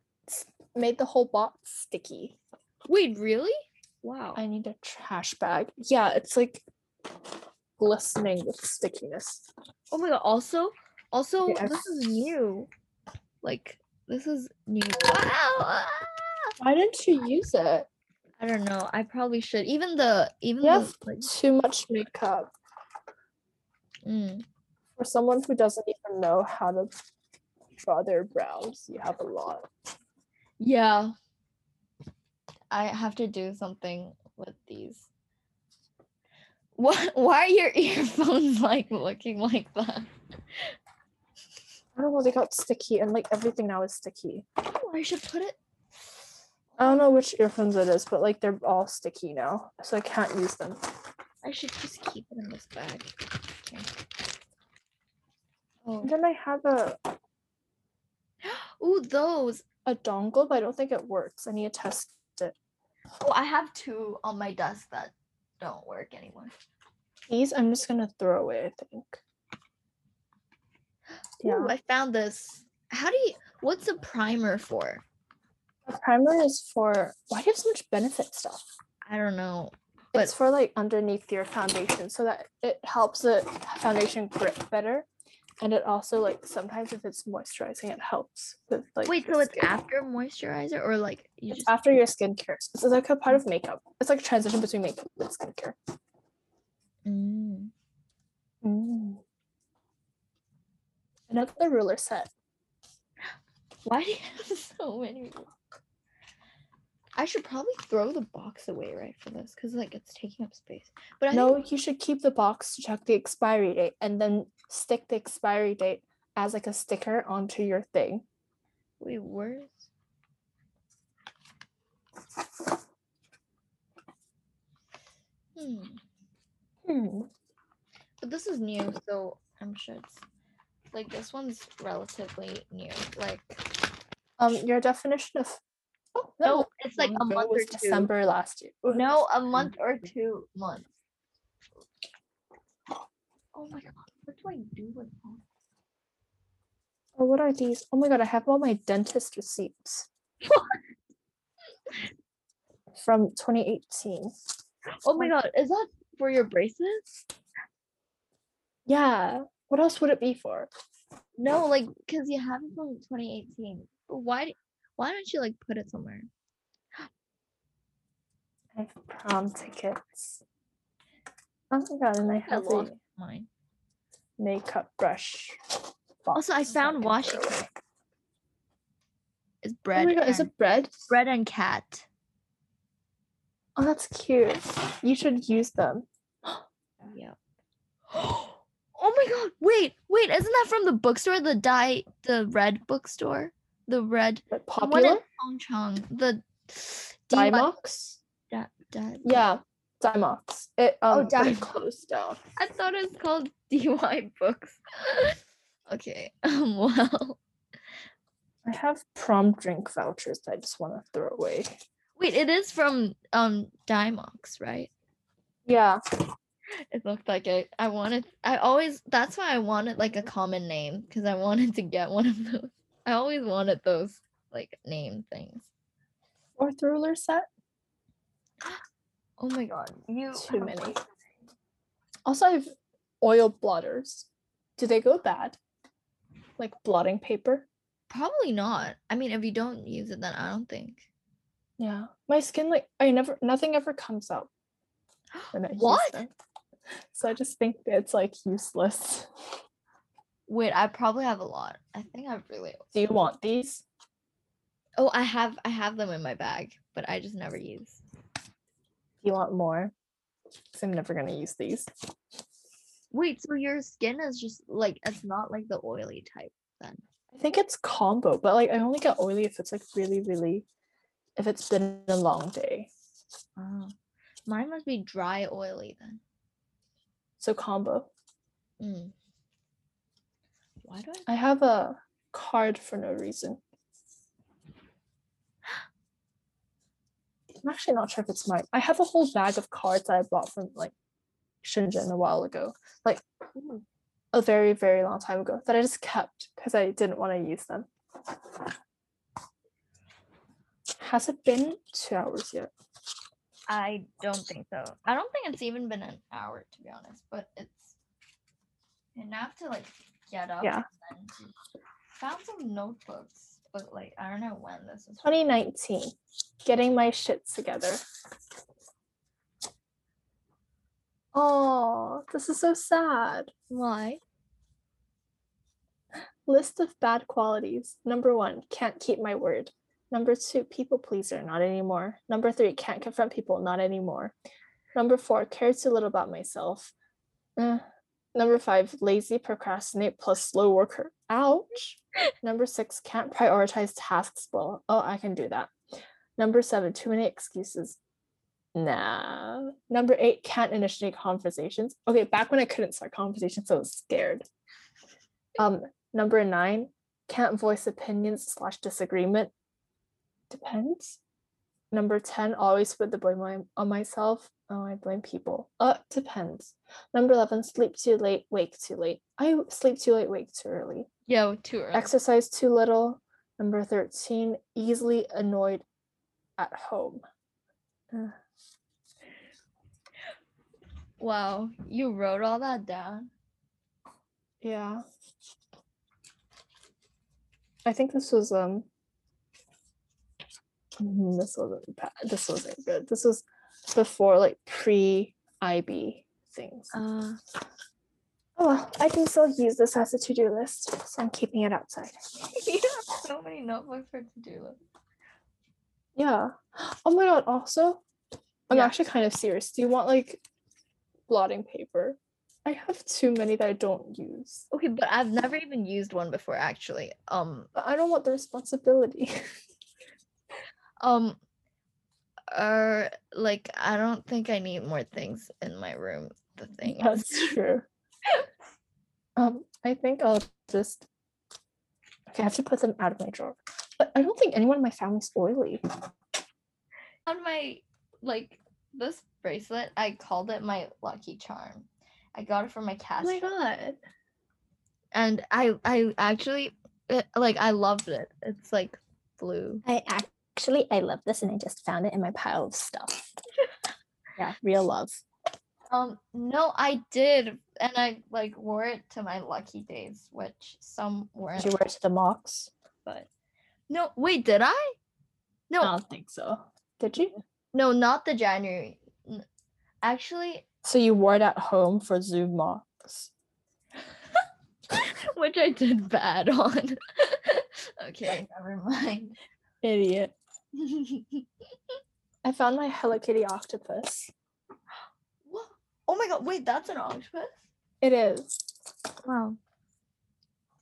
made the whole box sticky. Wait, really? Wow. I need a trash bag. Yeah, it's like glistening with stickiness. Oh my god, also also Yeah, this is new. Like this is new. Wow. Why didn't you use it? I don't know. I probably should. Even the even You the like, too much makeup mm, for someone who doesn't even know how to draw their brows. You have a lot. Yeah. I have to do something with these. What why are your earphones like looking like that? I don't know. They got sticky, and like everything now is sticky. Oh, I should put it I don't know which earphones it is, but like they're all sticky now, so I can't use them. I should just keep it in this bag. Okay. Oh. Then I have a Ooh, those. A dongle, but I don't think it works. I need to test it. Oh, I have two on my desk that don't work anymore. These I'm just gonna throw away, I think. Yeah. Yeah. I found this. How do you what's a primer for? A primer is for why do you have so much benefit stuff? I don't know. it's for like underneath your foundation so that it helps the foundation grip better. And it also like sometimes if it's moisturizing, it helps with like Wait, so it's skin. after moisturizer or like you It's just after your skincare. So It's like a part of makeup. It's like a transition between makeup and skincare. Mm. Another ruler set. Why do you have so many? I should probably throw the box away right for this because like it's taking up space. But I no, think, you should keep the box to check the expiry date and then stick the expiry date as like a sticker onto your thing. wait, where's hmm. Hmm. But this is new, so I'm sure it's like this one's relatively new. Like Um, your definition of oh no, that it's like a month or two. December last year. No, a month or two months. Oh my god, what do I do with them? Oh, what are these? Oh my god, I have all my dentist receipts from 2018. Oh my god, is that for your braces? Yeah. What else would it be for? No, like because you have it from 2018. But why? Why don't you like put it somewhere? I have prom tickets. Oh my god, and I I have lost the mine. makeup brush. Also, I found washi tape. It's Oh my god, is it bread? bread and cat? Oh, that's cute. You should use them. Yeah. oh my god! Wait, wait! Isn't that from the bookstore? The dye, the red bookstore, the red. But the one in. The da- da- Yeah, Dymocks. It Oh, um it Dymocks. closed down. I thought it was called DY Books. okay. Um. Well. I have prom drink vouchers that I just want to throw away. Wait. It is from um Dymocks, right? Yeah. It looked like it. I wanted. I always. That's why I wanted like a common name because I wanted to get one of those. I always wanted those like name things. Fourth ruler set? Oh my god. You Too many. Also, I have oil blotters. Do they go bad? Like blotting paper? Probably not. I mean, if you don't use it, then I don't think. Yeah. My skin, like, I never, nothing ever comes out when I use What? So I just think it's like useless. Wait, I probably have a lot. I think I really. Do you want these? Oh, I have. I have them in my bag, but I just never use. Do you want more? Because I'm never going to use these. Wait, so your skin is just like it's not like the oily type then. I think it's combo, but like I only get oily if it's like really, really, if it's been a long day. Oh. Mine must be dry oily then. So combo. Mm. Why do I? I have a card for no reason. I'm actually not sure if it's mine. I have a whole bag of cards that I bought from like Shenzhen a while ago, like a very, very long time ago that I just kept because I didn't want to use them. Has it been two hours yet? I don't think so. I don't think it's even been an hour to be honest, but it's enough to like get up. Yeah. And then found some notebooks, but like I don't know when this is. 2019. Getting my shit together. Oh, this is so sad. Why? List of bad qualities. Number one, can't keep my word. Number two, people pleaser, not anymore. Number three, can't confront people, not anymore. Number four, care too little about myself. Eh. Number five, lazy, procrastinate, plus slow worker. Ouch. Number six, can't prioritize tasks well. Oh, I can do that. Number seven, too many excuses. Nah. Number eight, can't initiate conversations. Okay, back when I couldn't start conversations, I was scared. Um, number nine, can't voice opinions slash disagreement. Depends. Number 10, always put the blame on myself. Oh, I blame people. Uh, depends. Number 11, sleep too late, wake too late. I sleep too late, wake too early. Yeah, too early. Exercise too little. Number 13, easily annoyed at home. Uh, wow, you wrote all that down. yeah. I think this was um mm, this wasn't bad. This wasn't good. This was before like pre IB things. Uh, Oh well, I can still use this as a to-do list, so I'm keeping it outside. you have so many notebooks for to do list. Yeah. Oh my god, also, I'm Yeah. actually kind of serious. Do you want like blotting paper? I have too many that I don't use. Okay, but I've never even used one before actually. Um, But I don't want the responsibility. um, or like I don't think I need more things in my room. The thing is. That's true. um, I think I'll just okay, I have to put them out of my drawer. But I don't think anyone in my family's oily. on my like this bracelet i called it my lucky charm i got it from my Oh cast my god. and i i actually it, like i loved it it's like blue I actually I love this and I just found it in my pile of stuff. yeah, real love. um no i did and i like wore it to my lucky days which some weren't Did you wear it to the mocks? but no wait did i no I don't think so. Did you? no not the january actually So you wore it at home for Zoom mocks. which i did bad on okay never mind Idiot. I found my Hello Kitty octopus. What? Oh my god, wait, that's an octopus? It is. Wow.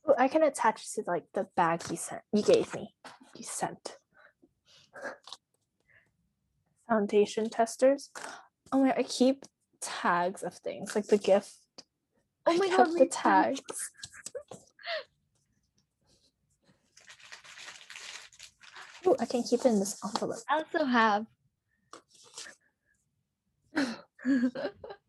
Ooh, I can attach it to like the bag you sent. You gave me. You sent. Foundation testers. Oh my! I keep tags of things like the gift. Oh I my kept God, the me too. tags. Ooh, I can keep it in this envelope. I also have.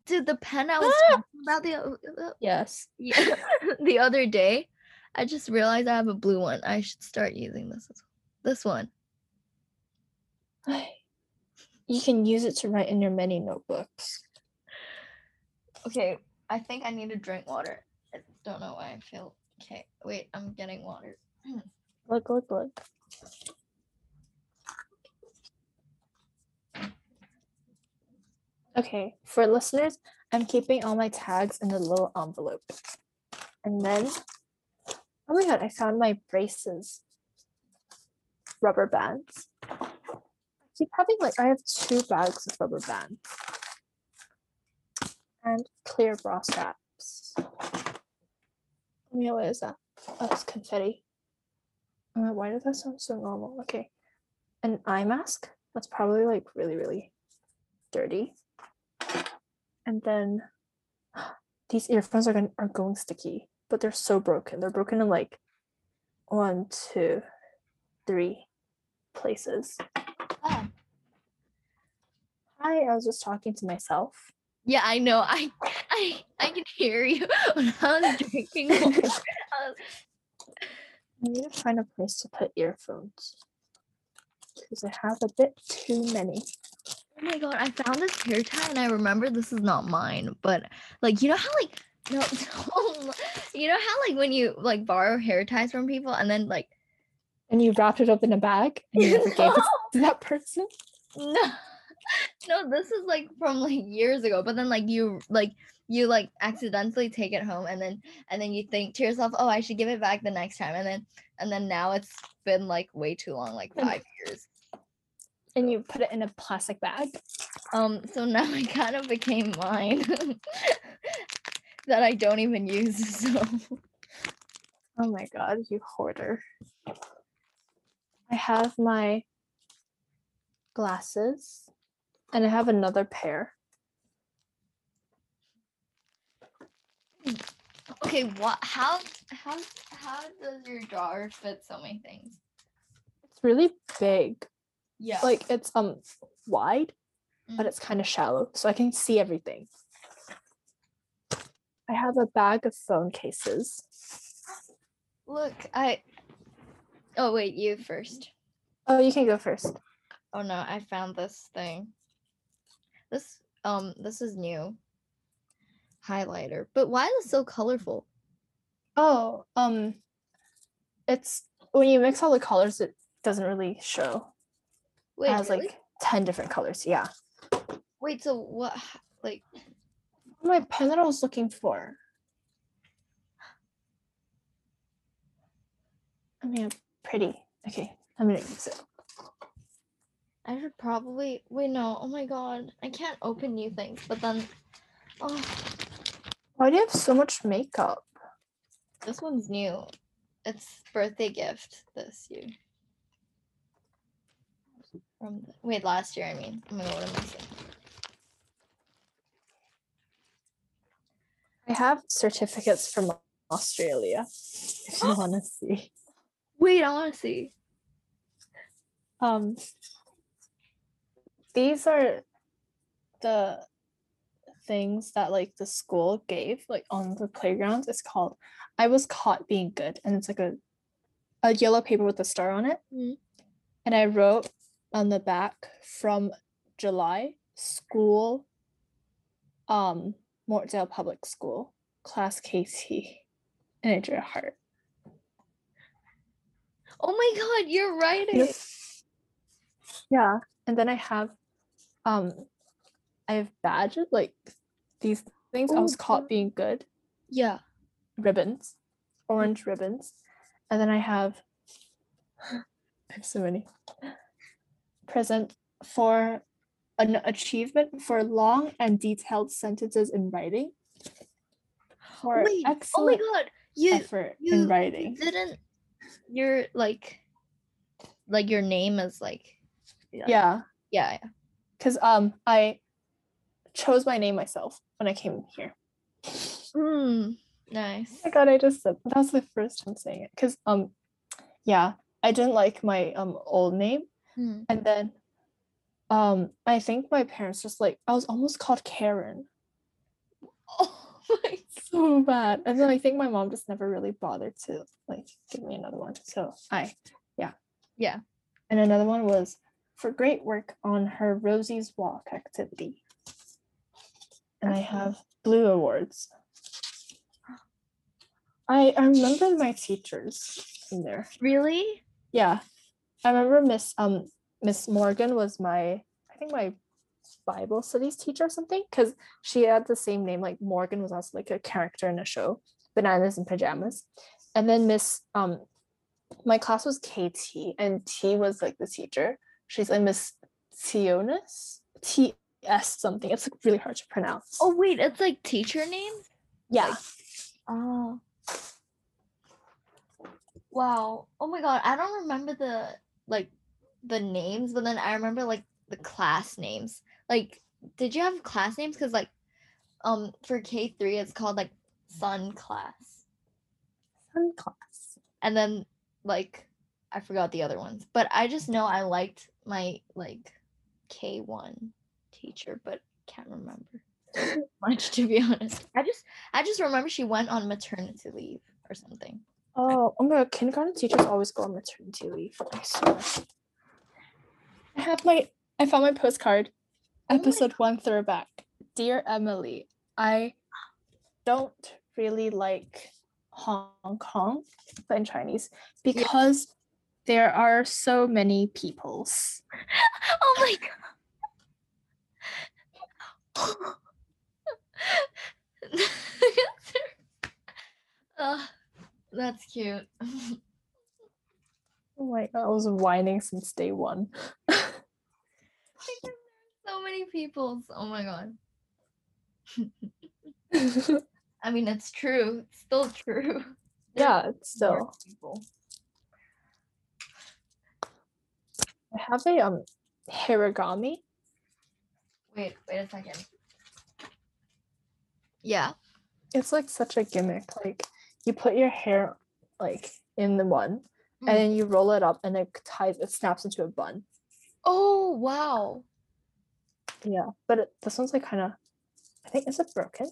Dude, the pen I was talking about the uh, Yes. yeah, the other day, I just realized I have a blue one. I should start using this. as well. This one. You can use it to write in your many notebooks. Okay, I think I need to drink water. I don't know why I feel. Okay, wait, I'm getting water. Look, look, look. Okay, for listeners, I'm keeping all my tags in a little envelope. And then, oh my god, I found my braces. Rubber bands. I keep having like, I have two bags of rubber bands. And clear bra straps. Yeah, what is that? Oh, it's confetti. Uh, why does that sound so normal? Okay. An eye mask. That's probably like really, really dirty. And then these earphones are going are going sticky, but they're so broken. They're broken in like one, two, three places. Oh. Hi, I was just talking to myself. Yeah, I know. I I I can hear you when I was drinking. I was- I need to find a place to put earphones because I have a bit too many. Oh my god, I found this hair tie and I remember this is not mine, but like you know how like no you know how like when you like borrow hair ties from people and then like And you wrapped it up in a bag and you never gave it to that person. no no this is like from like years ago but then like you like you like accidentally take it home and then and then you think to yourself oh i should give it back the next time and then and then now it's been like way too long like five years And you put it in a plastic bag. um so now it kind of became mine that i don't even use so Oh my god, you hoarder. I have my glasses and I have another pair. Okay, what? How how how does your jar fit so many things? It's really big. Yeah. Like it's um wide, but Mm. it's kind of shallow, so I can see everything. I have a bag of phone cases. Look, I. Oh wait, you first. Oh, you can go first. Oh no, I found this thing. This um this is new. Highlighter. But why is it so colorful? Oh, um, it's when you mix all the colors, it doesn't really show. Wait, it has really? like ten different colors. Yeah. wait, so what h- like My pen that I was looking for. I mean, pretty. Okay, I'm gonna use it. I should probably wait no, oh my god. I can't open new things, but then oh Why do you have so much makeup? this one's new. It's birthday gift this year. From the, wait, last year I mean. Oh my god, what am I saying? I have certificates from Australia. If you want to see. Wait, I wanna see. Um, these are the things that like the school gave like on the playground. It's called "I was caught being good," and it's like a a yellow paper with a star on it. Mhm. And I wrote on the back from July school, um, Mortdale Public School, class KT, and I drew a heart. Oh my god, you're writing. Yeah. And then I have um I have badges like these things. I Oh, was caught being good. Yeah. Ribbons. Orange ribbons. And then I have I have so many. Present for an achievement for long and detailed sentences in writing. For Wait, oh my god. You effort you- in writing. didn't your like like your name is like yeah Yeah. yeah, yeah. Because um I chose my name myself when I came here. Mm, nice Oh my god, I just said that was the first time saying it. Cause um yeah, I didn't like my um old name. Hmm. And then um I think my parents just like I was almost called Karen. oh my So bad. And then I think my mom just never really bothered to like give me another one. So I yeah. Yeah. And another one was for great work on her Rosie's Walk activity. And I have blue awards. I, I remember my teachers in there. really Yeah. I remember Miss um Miss Morgan was my I think my Bible studies teacher or something because she had the same name like Morgan was also like a character in a show Bananas in Pajamas. And then Miss um my class was KT and T was like the teacher. She's like Miss Tionis? T S something. It's like really hard to pronounce. Oh wait it's like teacher names yeah. Oh. Wow. Oh my god i don't remember the like the names but then i remember like the class names. Like did you have class names? Because like um for k3 it's called like sun class. Sun class. And then like I forgot the other ones, but I just know I liked my like K1 teacher, but can't remember much to be honest. I just I just remember she went on maternity leave or something. Oh, oh my god, kindergarten teachers always go on maternity leave. I swear. I have my I found my postcard. Oh my Episode one throwback. Dear Emily, I don't really like Hong Kong, but in Chinese, because there are so many peoples. Oh my god. uh, that's cute. Oh my god, I was whining since day one. so many peoples. Oh my god. I mean, it's true. It's still true. yeah, it's still. people. I have a um Hairagami. Wait, wait a second. Yeah. it's like such a gimmick. Like you put your hair like in the one Mm. and then you roll it up and it ties it snaps into a bun. Oh wow. Yeah. But it, this one's like kind of I think is it broken?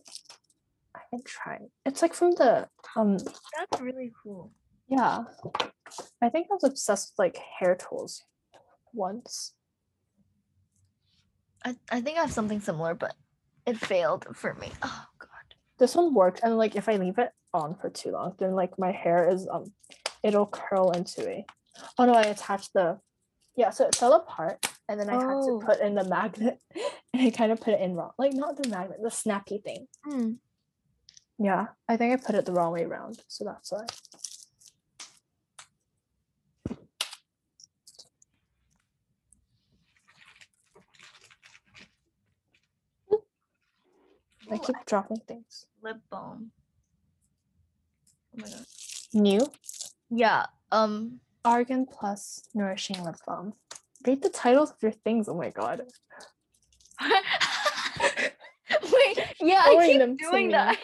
I can try. It's like from the um That's really cool. yeah. I think I was obsessed with like hair tools once. I, I think I have something similar, but it failed for me. Oh god. This one worked and like if I leave it on for too long, then like my hair is um it'll curl into a oh no, I attached the yeah, so it fell apart and then I had Oh. to put in the magnet and I kind of put it in wrong. Like not the magnet, the snappy thing. Mm. Yeah, I think I put it the wrong way around, so that's why. I Oh, keep dropping things. lip balm. Oh my god. New Yeah. Um. Argan Plus Nourishing Lip Balm. Read the titles of your things. Oh my god. Wait. Yeah, I keep them doing that.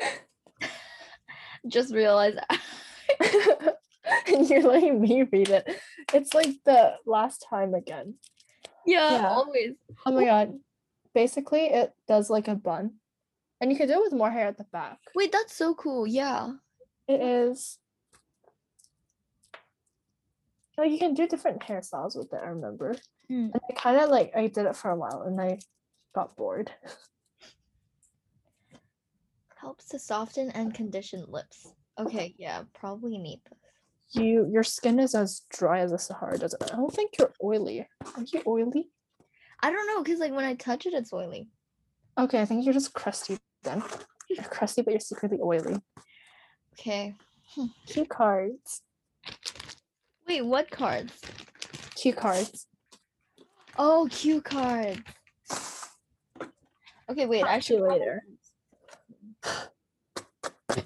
Just realized. and you're letting me read it. It's like the last time again. yeah, Yeah. always. Oh my god. Basically, it does like a bun. And you can do it with more hair at the back. Wait, that's so cool. Yeah. It is. Like you can do different hairstyles with it, I remember. Mm. And I kind of like, I did it for a while and I got bored. Helps to soften and condition lips. Okay, yeah, probably need this. You, your skin is as dry as the Sahara Desert. I don't think you're oily. Are you oily? I don't know, cause like when I touch it, it's oily. Okay, I think you're just crusty then. You're crusty, but you're secretly oily. Okay. Cue cards. Wait, what cards? Cue cards. Oh, cue cards. Okay, wait. Talk I to should you later. yeah.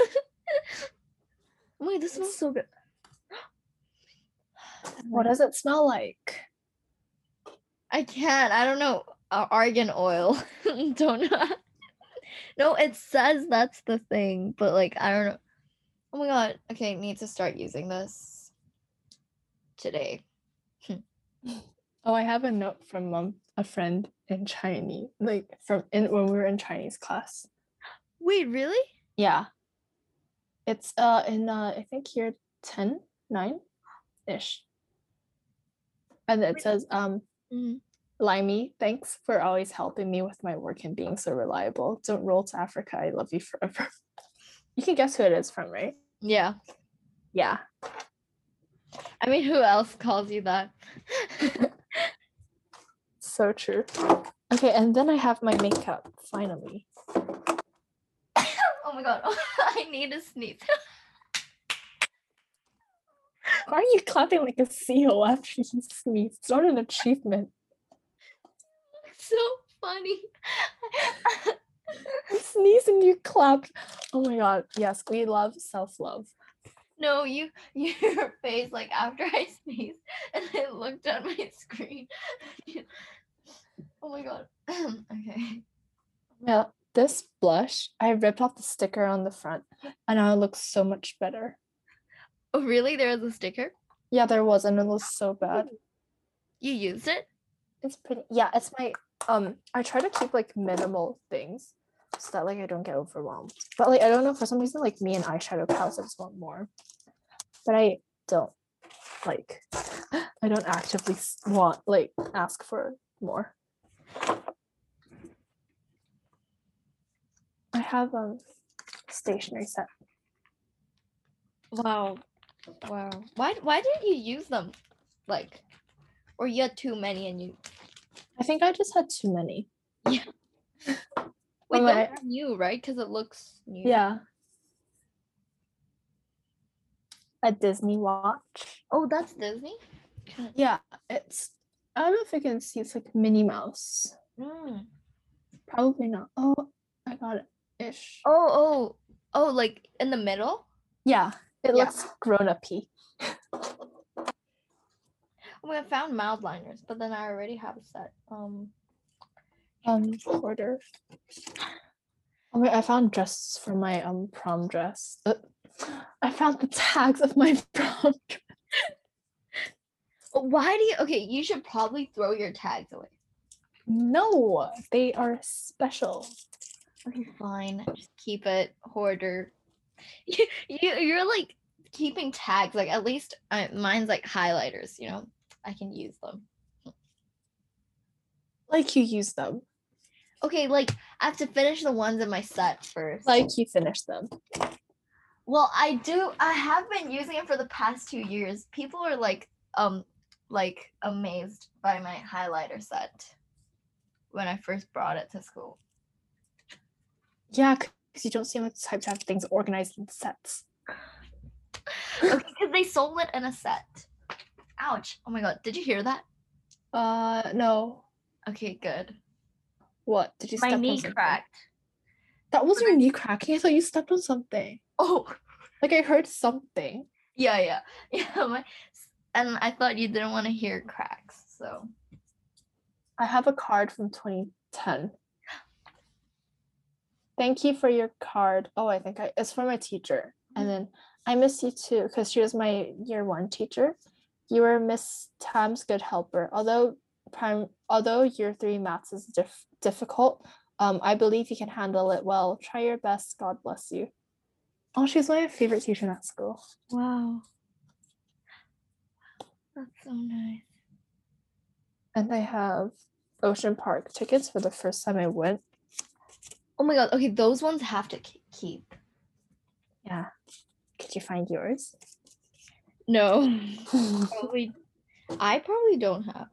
Wait, this smells so good. What does it smell like? I can't. I don't know. Uh, argan oil. don't know. No, it says that's the thing, but like I don't know. Oh my god. Okay, need to start using this today. Oh, I have a note from um, a friend in Chinese, like from in when we were in Chinese class. Wait, really? Yeah. It's uh in uh I think here 10, 9 ish. And it Wait. says um Mhm. Limey, thanks for always helping me with my work and being so reliable. Don't roll to Africa. I love you forever. You can guess who it is from, right? Yeah. Yeah. I mean, who else calls you that? So true. Okay, and then I have my makeup finally. oh my god. I need a sneeze. Why are you clapping like a seal after you sneeze? It's not an achievement. So funny. You sneezed and you clapped. Oh my god. Yes, we love self-love. no, you your face like after I sneezed and I looked at my screen. oh my god. okay. Yeah, this blush, I ripped off the sticker on the front and now it looks so much better. Oh really? There is a sticker? Yeah, there was and it was so bad. You used it? It's pretty yeah, it's my um I try to keep like minimal things so that like I don't get overwhelmed. But like I don't know for some reason like me and eyeshadow palettes I just want more. But I don't like I don't actively want like ask for more. I have um stationery set. Wow. Wow. Why why didn't you use them? Like or you had too many and you I think I just had too many. Yeah. Wait, those I- are new, right? Because it looks new. Yeah. A Disney watch. Oh, that's Disney? Yeah, it's I don't know if you can see it's like Minnie Mouse. Mm. Probably not. Oh, I got it ish. Oh, oh, oh, like in the middle? Yeah, it Yeah. looks grown up Oh, I found mild liners, but then I already have a set. Um, Um, order. Oh wait, I found dresses for my um prom dress. Uh, I found the tags of my prom dress. Why do you? Okay, you should probably throw your tags away. No, they are special. Okay, fine. Just keep it, hoarder. You, you you're like keeping tags. Like at least uh, mine's like highlighters. You know, I can use them. Like you use them. Okay, like I have to finish the ones in my set first. Like you finish them. Well, I do. I have been using it for the past two years. People are like, um, like amazed by my highlighter set when I first brought it to school. Yeah, because you don't seem like the type to have things organized in sets. okay, because they sold it in a set. Ouch! Oh my god, did you hear that? Uh, no. Okay, good. What did you? My step on knee cracked. That was your knee cracking. I thought you stepped on something. Oh, Like I heard something. yeah, yeah, yeah. My, and I thought you didn't want to hear cracks, so I have a card from 2010. Thank you for your card. Oh, I think I, it's from my teacher. And then I miss you too because she was my year one teacher. You were Miss Tam's good helper. Although prime, although year three maths is dif- difficult, um, I believe you can handle it well. Try your best. God bless you. Oh, she's my favorite teacher in that school. wow, that's so nice. And I have Ocean Park tickets for the first time I went. Oh my god. Okay, those ones have to keep. Yeah. Could you find yours? No, probably. I probably don't have.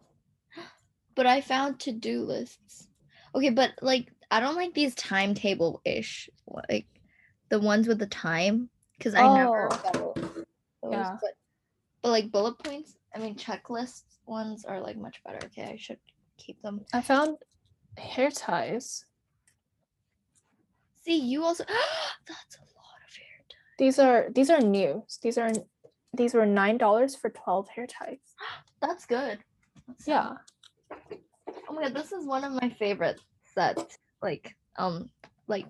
But I found to-do lists. Okay, but like I don't like these timetable ish like the ones with the time because I never Oh, follow those. yeah. But, but like bullet points, I mean checklist ones are like much better. Okay, I should keep them. I found hair ties. See, you also that's a lot of hair. tie. These are these are new. These are these were nine dollars for twelve hair ties. That's good. That's Yeah. Oh my god, this is one of my favorite sets. Like, um, like.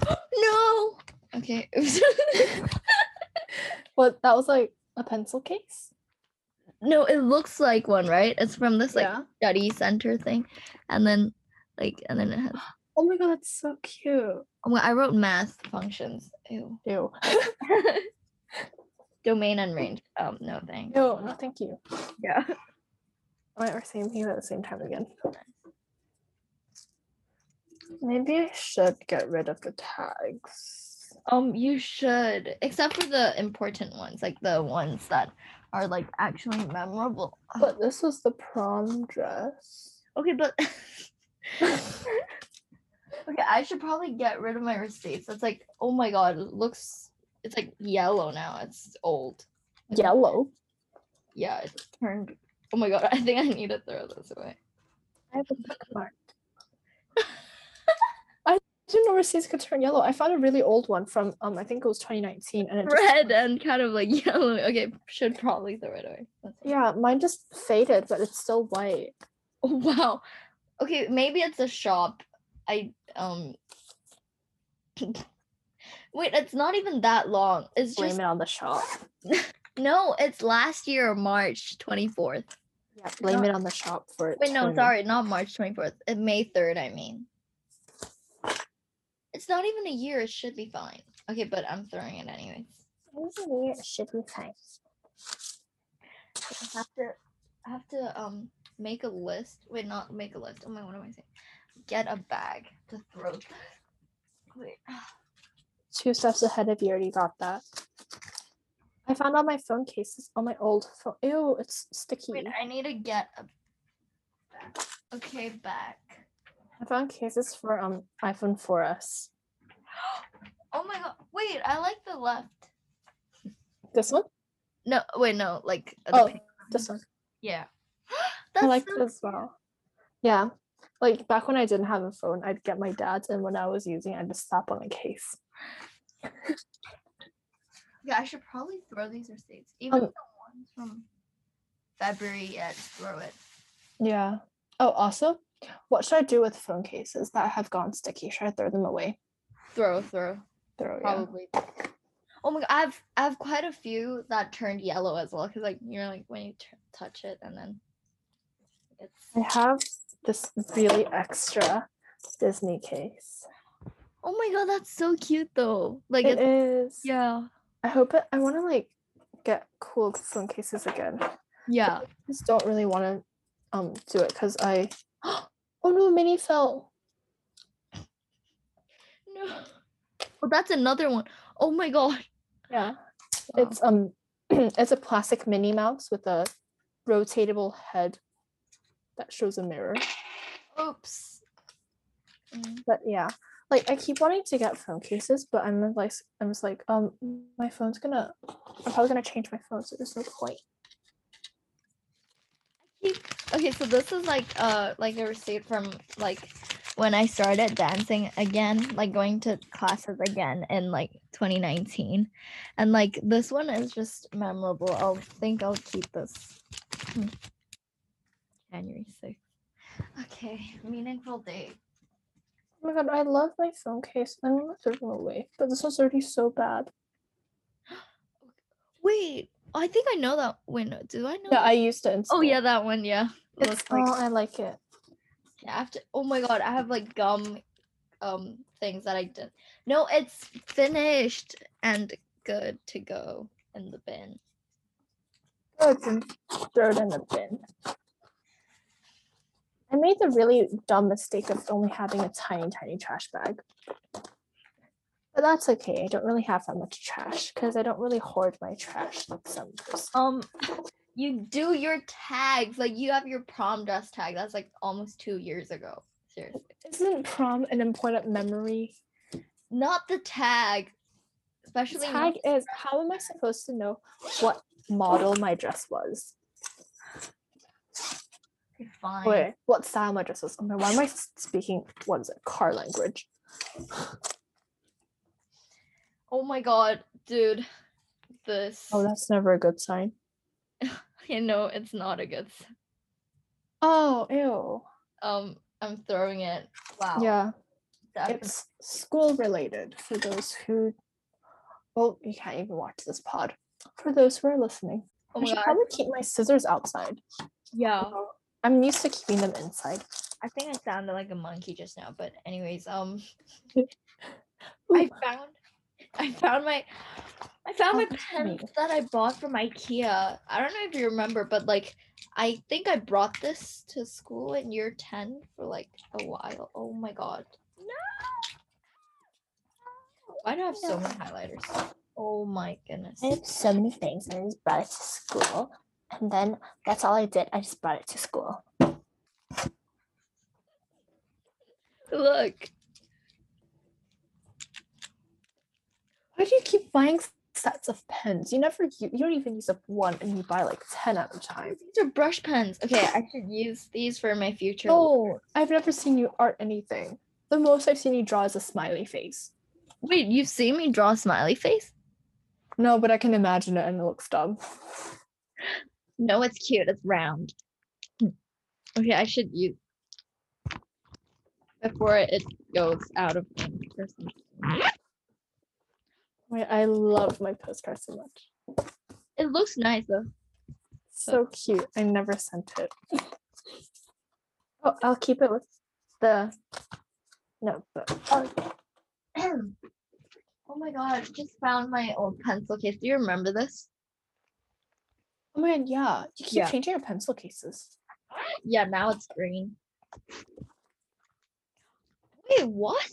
no. Okay. Well, that was like a pencil case. no, it looks like one, right? It's from this like yeah. study center thing, and then like, and then it has. Oh my god, that's so cute. Oh my, I wrote math functions. Ew. Ew. Domain and range. Um, no thanks. Ew. No, thank you. Yeah. Oh, we're saying things at the same time again. Maybe I should get rid of the tags. Um, you should, except for the important ones, like the ones that are like actually memorable. But this was the prom dress. Okay, but okay, I should probably get rid of my receipts. It's like, oh my god, it looks it's like yellow now. It's old. Yellow. Yeah, it's turned. Oh my god, I think I need to throw this away. I have a bookmark. I didn't know receipts could turn yellow. I found a really old one from um I think it was 2019 and it just- Red and kind of like yellow. Okay, should probably throw it away. That's yeah, mine just faded, but it's still white. Oh, wow. Okay, maybe it's a shop. I um. Wait, it's not even that long. It's Blame just it on the shop. no. It's last year, March twenty fourth. Yeah, blame it on the shop for it. Wait, no, turning. sorry, not March 24th. uh, May 3rd, I mean. It's not even a year. It should be fine. Okay, but I'm throwing it anyways. It should be fine. I have to I have to um make a list. Wait, not make a list. Oh my, what am I saying? Get a bag to throw. Wait. Two steps ahead of you already got that. I found all my phone cases on my old phone. Ew, it's sticky. Wait, I need to get a. Okay, back. I found cases for um iPhone 4S. Oh my god. Wait, I like the left. This one? No, wait, no, like the Oh, pink- this one. yeah. I like so it as well. Yeah. Like back when I didn't have a phone, I'd get my dad's, and when I was using, I'd just slap on a case. Yeah, I should probably throw these receipts. Even Um, the ones from February, yeah, throw it. Yeah. Oh, also, What should I do with phone cases that have gone sticky? Should I throw them away? Throw, throw. Throw, yeah. Probably. Oh my god, I've I've quite a few that turned yellow as well because like you're like when you t- touch it and then it's I have this really extra Disney case. Oh my god that's so cute though like It it's is. yeah I hope it. I want to like get cool phone cases again. yeah I just don't really want to um do it because I. Oh no, Minnie fell. no oh that's another one. Oh my god Yeah, Wow. it's um, it's a plastic Minnie Mouse with a rotatable head that shows a mirror. oops Mm, But yeah, like I keep wanting to get phone cases, but I'm like, I'm just like, um, my phone's gonna, I'm probably gonna change my phone, so there's no point. okay so this is like uh like a receipt from like when I started dancing again, like going to classes again in like 2019. And like this one is just memorable. I'll think I'll keep this. Hmm. January 6th. Okay, meaningful date. Oh my god, I love my phone case. I'm gonna throw them away, but this one's already so bad. Wait, I think I know that. No, do I know? Yeah, that? I used to. In oh yeah, that one. Yeah. It's, like oh, I like it. I have to. Oh my god, I have like gum, um, things that I didn't. No, it's finished and good to go in the bin. Good, then throw it in the bin. I made the really dumb mistake of only having a tiny, tiny trash bag. But that's okay. I don't really have that much trash because I don't really hoard my trash like some person. Um, you do your tags like you have your prom dress tag. That's like almost two years ago. Seriously, Isn't prom an important memory? not the tag. Especially not- tag is how am I supposed to know what model my dress was? Fine. Wait, what style my dress was? Oh my, why am I speaking what is it? Car language. Oh my god, dude. This. Oh, that's never a good sign. you know it's not a good. s- Oh, ew. Um, I'm throwing it. Wow. Yeah. definitely- It's school related for those who well, you can't even watch this pod. For those who are listening. Oh I should god. probably keep my scissors outside. Yeah. I'm used to keeping them inside. I think I sounded like a monkey just now, but anyways, um I found I found my I found my pen that I bought from IKEA. I don't know if you remember, but like I think I brought this to school in year 10 for like a while. Oh my god. No. Why do I have so many highlighters? Oh my goodness. I have so many things and I just brought it to school. And then that's all I did. I just brought it to school. Look. Why do you keep buying sets of pens? You never u- you don't even use up one and you buy like 10 at a time. These are brush pens. Okay, I should use these for my future. Oh, I've never seen you art anything. The most I've seen you draw is a smiley face. Wait, you've seen me draw a smiley face? No, but I can imagine it and it looks dumb. No, it's cute. It's round. Okay, I should use before it goes out of ink or something. Wait, I love my postcard so much. It looks nice though. So cute. I never sent it. Oh, I'll keep it with the notebook. Oh, oh my god, just found my old pencil case. Do you remember this? Oh man, yeah. You keep Yeah. changing your pencil cases. Yeah, now it's green. Wait, what?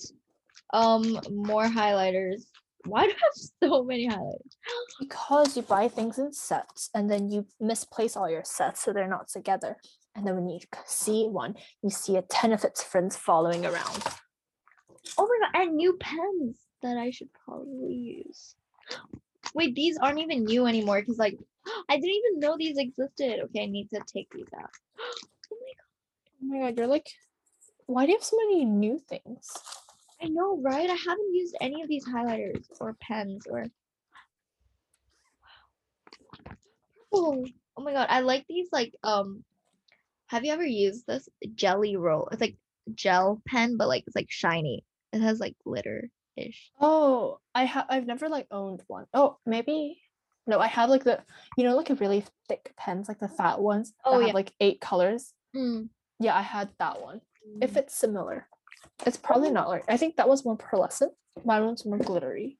Um, more highlighters. Why do I have so many highlighters? Because you buy things in sets and then you misplace all your sets so they're not together. And then when you see one, you see a 10 of its friends following around. Oh my god, and new pens that I should probably use. Wait, these aren't even new anymore because like I didn't even know these existed. Okay, I need to take these out. Oh my god. Oh my god, you're like, why do you have so many new things? I know, right? I haven't used any of these highlighters or pens or. Oh, oh my god! I like these like um, Have you ever used this Gelly Roll? It's like gel pen, but like it's like shiny. It has like glitter ish. Oh, I have. I've never like owned one. Oh, maybe. No, I have like the you know like a really thick pens, like the fat ones. Oh, that yeah. have like eight colors. Mm. Yeah, I had that one. If it's similar, it's probably not like. I think that was more pearlescent. Mine was more glittery.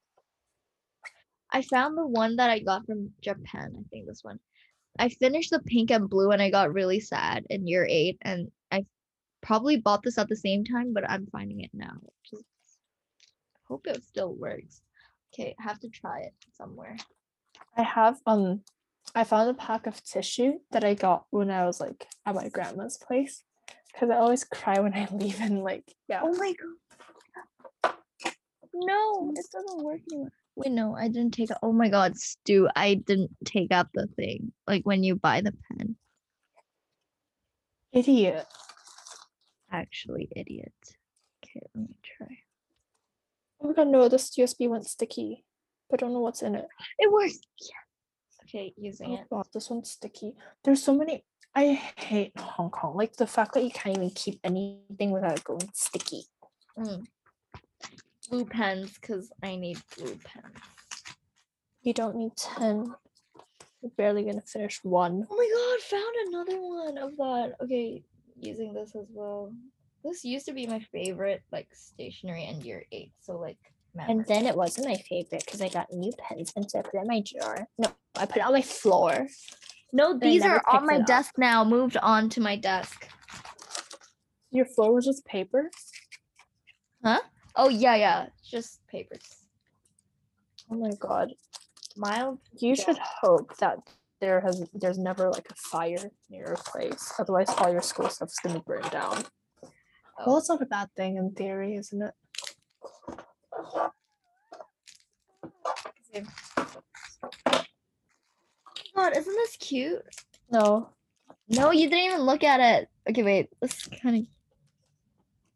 I found the one that I got from Japan. I think this one. I finished the pink and blue and I got really sad in year eight. And I probably bought this at the same time, but I'm finding it now. Just hope it still works. Okay, I have to try it somewhere. I have um I found a pack of tissue that I got when I was like at my grandma's place. Cause I always cry when I leave and like yeah. Oh my god. No, it doesn't work anymore. Wait, no, I didn't take out. Oh my god, Stu, I didn't take out the thing. Like when you buy the pen. Idiot. Actually, idiot. Okay, let me try. Oh my god, no, this USB went sticky. But I don't know what's in it. It works. Yes. Okay, using Oh it. god, this one's sticky. There's so many I hate Hong Kong. Like the fact that you can't even keep anything without it going sticky. Mm. Blue pens, because I need blue pens. You don't need 10. You're barely gonna finish one. Oh my god, found another one of that. Okay, using this as well. This used to be my favorite, like stationery in year eight. So like, And then it wasn't my favorite because I got new pens and so I put it in my drawer. No, I put it on my floor. no, these are on my it up. desk now. Moved on to my desk. Your floor was just paper? Huh? Oh yeah, yeah, just papers. Oh my god. Mild. You Yeah. should hope that there has there's never like a fire near your place. Otherwise all your school stuff's gonna burn down. Well, Oh, it's not a bad thing in theory, isn't it? God, isn't this cute? No. No, you didn't even look at it. Okay, wait. This kind of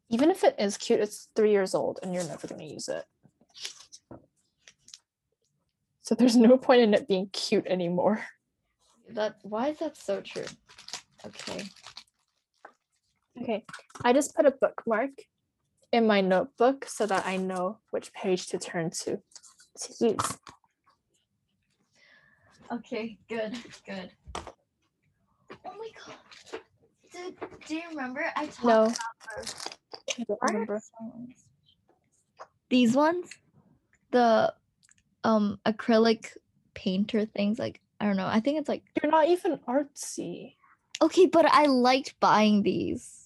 Even if it is cute, it's three years old and you're never gonna use it. So there's no point in it being cute anymore. that. Why is that so true? Okay. Okay, I just put a bookmark in my notebook so that I know which page to turn to to use. Okay, good, good. Oh my god. Did, do you remember I talked No, about I don't remember. These ones? The um acrylic painter things like I don't know. I think it's like You're not even artsy. okay, but I liked buying these.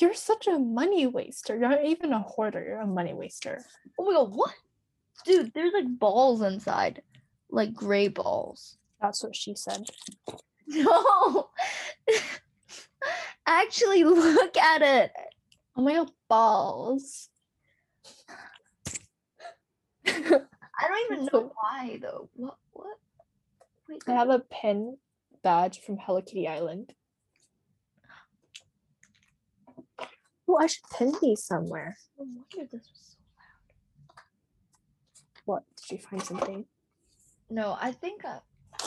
You're such a money waster. You're not even a hoarder. You're a money waster. Oh my god, what? Dude, there's like balls inside. Like gray balls. That's what she said. No. Actually look at it. Oh my god, balls. I don't even know why though. What what? Wait, I have a pin badge from Hello Kitty Island. Oh, I should pin these somewhere. no wonder this was so What? Did you find something? No, I think. Uh,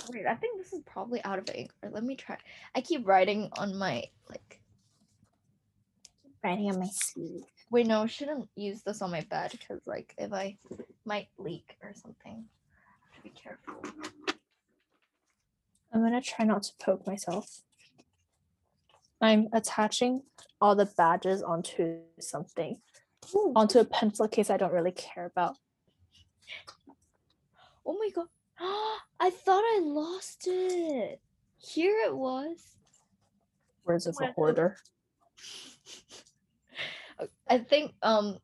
wait, I think this is probably out of ink. Or let me try. I keep writing on my like. Writing on my sleeve. Wait, no, I shouldn't use this on my bed because like if I might leak or something, I have to be careful. I'm gonna try not to poke myself. I'm attaching all the badges onto something, onto a pencil case I don't really care about. Oh my god! I thought I lost it. Here it was. Words of a hoarder. I think um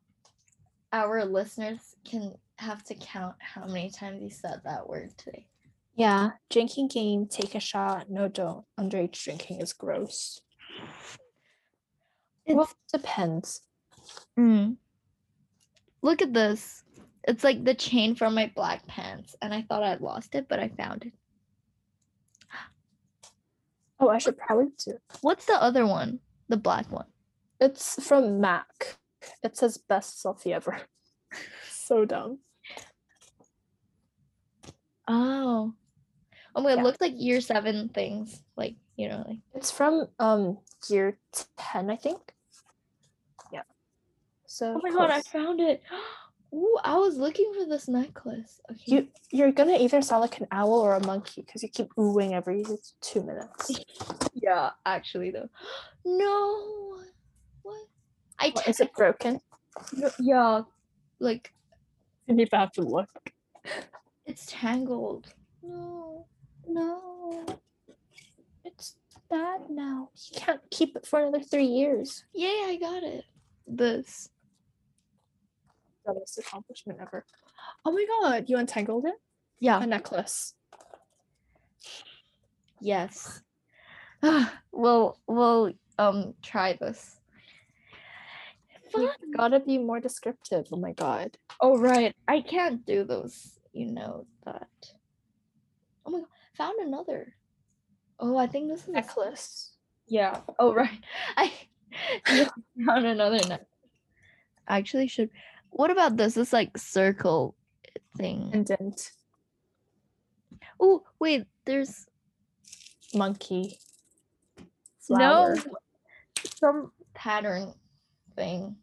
our listeners can have to count how many times you said that word today. Yeah, drinking game, take a shot. No, don't. Underage drinking is gross. It's well, depends. Mm. Look at this. It's like the chain from my black pants, and I thought I'd lost it, but I found it. Oh, I should probably do. What's the other one? The black one. It's from Mac. It says best selfie ever. so dumb. Oh. Oh my god, Yeah. it looks like year seven things. Like, you know, like It's from um year 10, I think. Yeah. So Oh my god, I found it. Ooh, I was looking for this necklace. Okay. you you're gonna either sound like an owl or a monkey because you keep oohing every two minutes. yeah, actually though. No. What? I What, is it broken? No, yeah, like You need to have to look. it's tangled. No. No. It's bad now. You can't keep it for another three years. Yay, I got it. This. The best accomplishment ever. Oh my god, you untangled it? Yeah. A necklace. Yes. we'll we'll um try this. You Fun. gotta be more descriptive. Oh my god. Oh right. I can't do those. You know that. Oh my god. Found another. Oh, I think this is a- Necklace. Yeah. Oh right. I found another net. Actually should what about this? This like circle thing. Pendant. Oh wait, there's Monkey. no Flower. some pattern thing.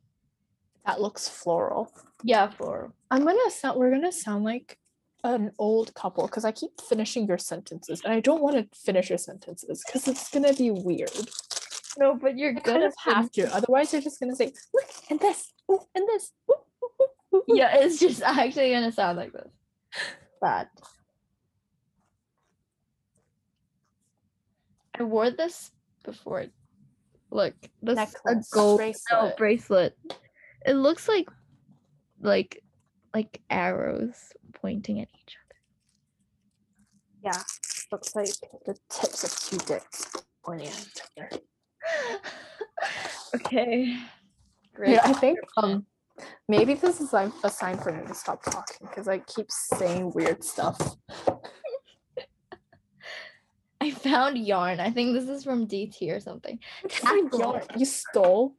That looks floral. Yeah, floral. I'm gonna sound we're gonna sound like an old couple because I keep finishing your sentences and I don't want to finish your sentences because it's gonna be weird. No, but you're I good kind of have to. Otherwise you're just gonna say, look and this, ooh, and this. ooh, ooh, ooh, ooh, ooh." Yeah, it's just actually gonna sound like this. But I wore this before. Look, this is a gold bracelet. no, bracelet. It looks like like like arrows pointing at each other. Yeah. Looks like the tips of two dicks pointing at each other. other. okay. Great. Yeah, I think um maybe this is like a sign for me to stop talking because I keep saying weird stuff. I found yarn. I think this is from DT or something. Yarn. You stole.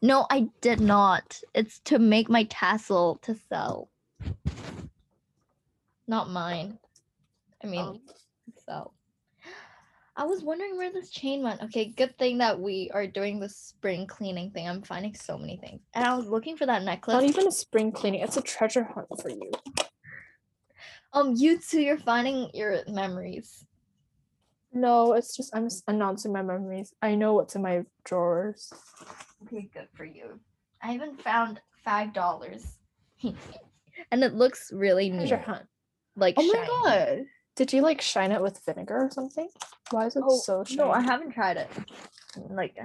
No, I did not. It's to make my tassel to sell. Not mine. I mean, Um, sell. I was wondering where this chain went. Okay, good thing that we are doing the spring cleaning thing. I'm finding so many things. And I was looking for that necklace. Not even a spring cleaning. It's a treasure hunt for you. Um, you two, you're finding your memories. No, it's just I'm s- announcing my memories. I know what's in my drawers. Okay, good for you. I even found five dollars. and it looks really new. Treasure hunt. Like Oh my god. Did you like shine it with vinegar or something? Why is it Oh, so shiny? No, I haven't tried it. Like,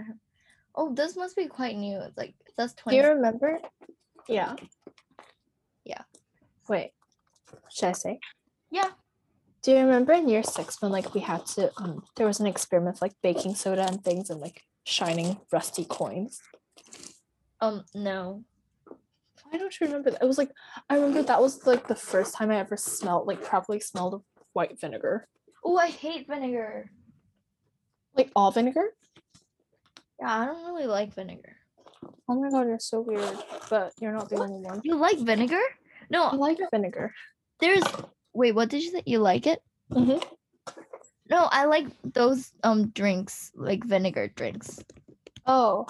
oh, this must be quite new. It's like it says Do twenty. you remember? Yeah. Yeah. Wait. Should I say? Yeah. Do you remember in year six when like we had to um there was an experiment with, like baking soda and things and like shining rusty coins? Um, no. Why don't you remember that? It was like I remember that was like the first time I ever smelled like properly smelled of white vinegar. Oh, I hate vinegar. Like all vinegar? Yeah, I don't really like vinegar. Oh my god, you're so weird. But you're not the What? only one. You like vinegar? No, I like vinegar. there's. Wait, what did you say? You like it? Mm-hmm. No, I like those um drinks, like vinegar drinks, Oh,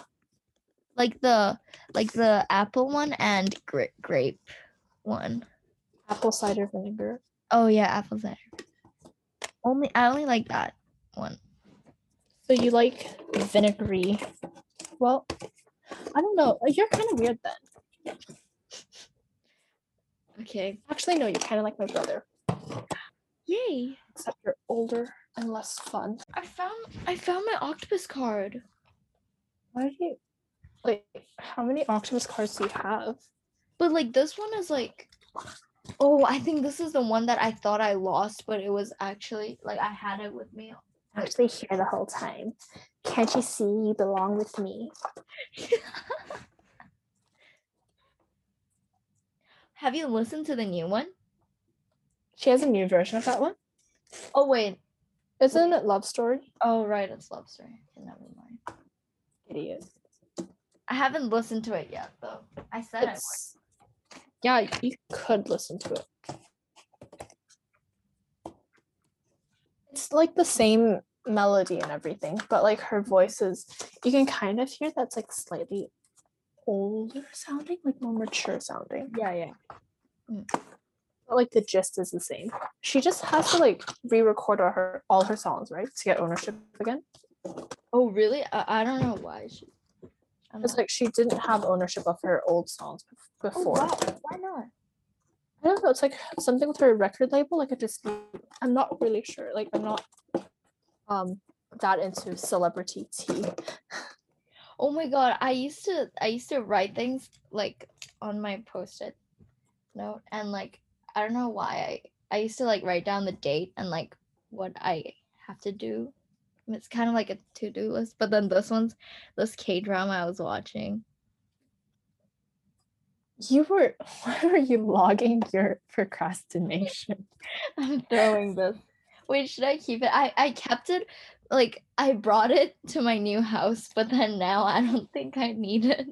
like the like the apple one and gra- grape one. apple cider vinegar. Oh yeah, apple cider. Only I only like that one. So you like vinegary? Well, I don't know. Uh, You're kind of weird then. Okay. Actually, no. You're kind of like my brother, Yay! except you're older and less fun. I found I found my octopus card. Why did you like? How many octopus cards do you have? But like this one is like oh, I think this is the one that I thought I lost, but it was actually like I had it with me. Actually, here the whole time. Can't you see you belong with me? Have you listened to the new one? She has a new version of that one. Oh wait. Isn't it Love Story? Oh right, it's Love Story. Okay, never mind. Idiot. I haven't listened to it yet though. I said I yeah, you could listen to it. it's like the same melody and everything, but like her voice is you can kind of hear that's like slightly older sounding, like more mature sounding. Yeah, yeah. Mm. But like the gist is the same. She just has to like re-record all her all her songs, right? To get ownership again. Oh, really? I, I don't know why she. Not- like she didn't have ownership of her old songs Oh, before. wow, Why not? I don't know. It's like something with her record label, like a dispute. I'm not really sure. Like I'm not um that into celebrity tea. Oh my god, I used to I used to write things like on my post-it note and like I don't know why I I used to like write down the date and like what I have to do. It's kind of like a to-do list, but then this one's this K drama I was watching. You were why were you logging your procrastination? I'm throwing this. Wait, should I keep it? I I kept it like I brought it to my new house, but then now I don't think I need it.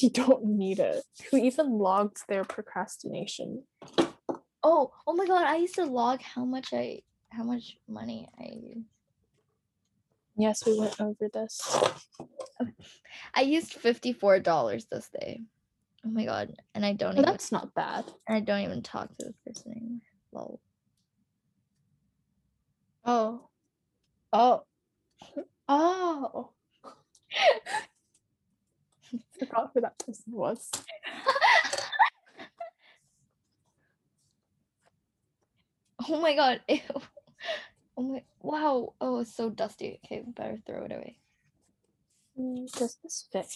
You don't need it. Who even logs their procrastination? Oh, oh my god, I used to log how much I how much money I use. Yes, we went over this. I used $54 this day. Oh my god, and I don't Well, even that's not bad. and I don't even talk to this person anymore. Lol. Oh. Oh. Oh. Forgot who that person was. oh my god. Ew. Oh my wow. Oh, it's so dusty. Okay, better throw it away. Mm, Does this fit?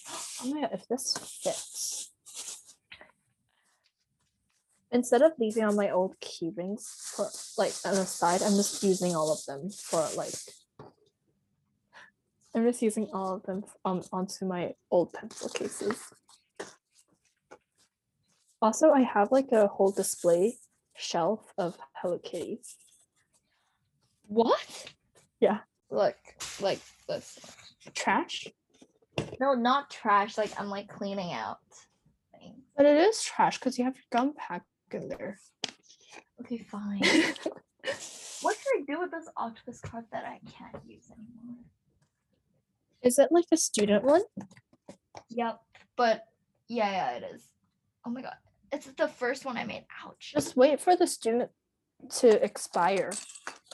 Oh my god, if this fits. Instead of leaving all my old key rings for like on the side, I'm just using all of them for like I'm just using all of them um, onto my old pencil cases. Also, I have like a whole display shelf of Hello Kitties. What? Yeah. Look, like this. Trash? No, not trash. Like I'm like cleaning out things. But it is trash because you have your gum pack in there. Okay, fine. what should I do with this octopus card that I can't use anymore? Is it like a student one? Yep. But yeah, yeah, it is. Oh my god. It's the first one I made. Ouch. Just wait for the student to expire.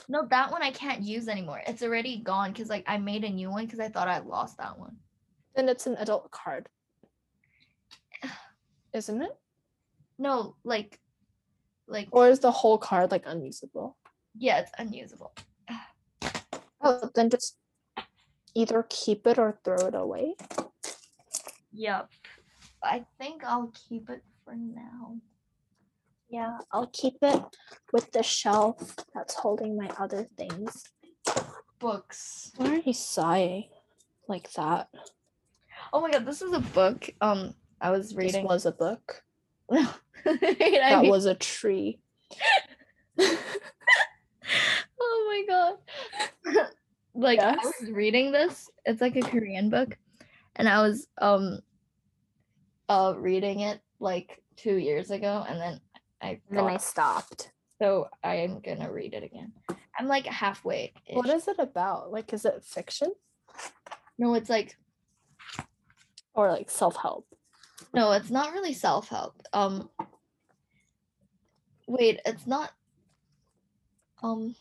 No, that one I can't use anymore. It's already gone because like I made a new one because I thought I lost that one. Then it's an adult card. Isn't it? No, like like Or is the whole card like unusable? yeah, it's unusable. Oh, then just either keep it or throw it away. Yep. I think I'll keep it for now. Yeah, I'll keep it with the shelf that's holding my other things. Books. Why are you sighing like that? Oh my god, this is a book. Um I was reading. This was a book. That was a tree. oh my god. like I was reading this. It's like a Korean book. And I was um uh reading it like two years ago and then I And then I stopped. so I am gonna read it again. I'm like halfway. What is it about? Like, is it fiction no, it's like or like self help? no, it's not really self-help. Um wait, it's not um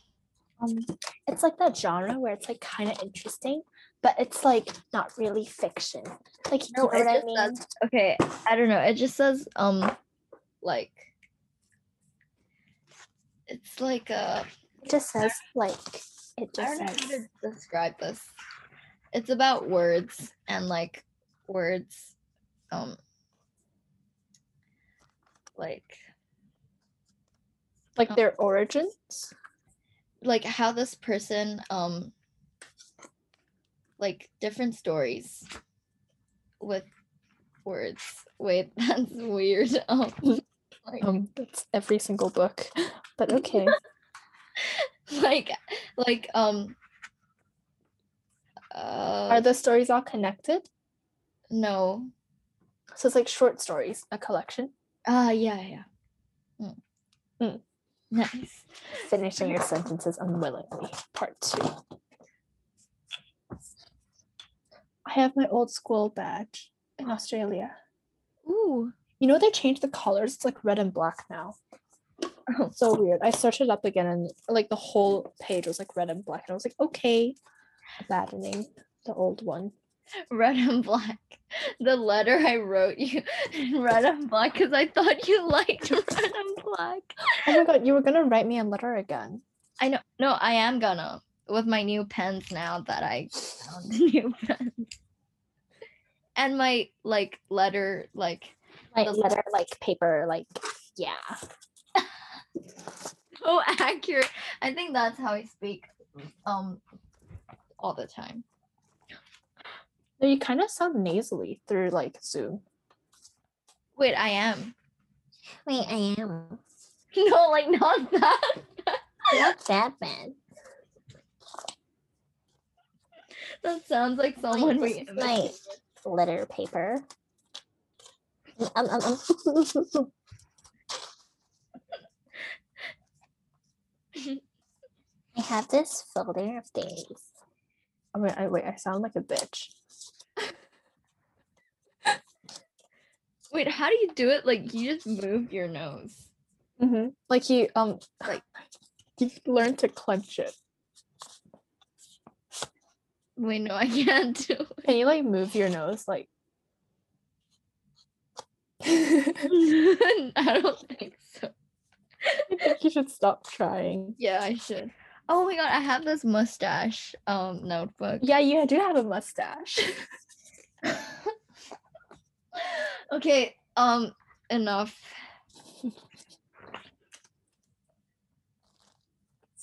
Um, it's like that genre where it's like kind of interesting, but it's like not really fiction. Like, you No, know what I mean? says okay, I don't know. It just says um like it's like uh It just says like it I just don't know how to describe this. It's about words and like words um like like Oh. their origins. like how this person um like different stories with words. Wait, that's weird. Um Um, that's every single book, but okay. like like um uh Are the stories all connected? no So it's like short stories, a collection. uh yeah yeah Nice. Finishing your sentences unwillingly. Part two. I have my old school badge in Australia. Ooh. You know they changed the colors. It's like red and black now. Oh. So weird. I searched it up again and like the whole page was like red and black. And I was like, okay. Abandoning the old one. Red and black. The letter I wrote you in red and black because I thought you liked red and black. Oh my god, you were gonna write me a letter again. I know. No, I am gonna with my new pens now that I found new pens. And my like letter, like Like The- letter, like paper, like yeah. so accurate. I think that's how I speak um all the time. You kind of sound nasally through like Zoom. Wait, I am. Wait, I am. No, like not that. Not that bad. That sounds like someone we Wait, like letter paper. Um, um, um. I have this folder of things. I mean, I wait. I sound like a bitch. Wait, how do you do it? Like you just move your nose. Mm-hmm. Like you, um, Like- you learn to clench it. Wait, no, I can't do it. Can you like move your nose like? I don't think so. I think you should stop trying. Yeah, I should. Oh my god, I have this mustache um notebook. Yeah, you do have a mustache. okay, um enough.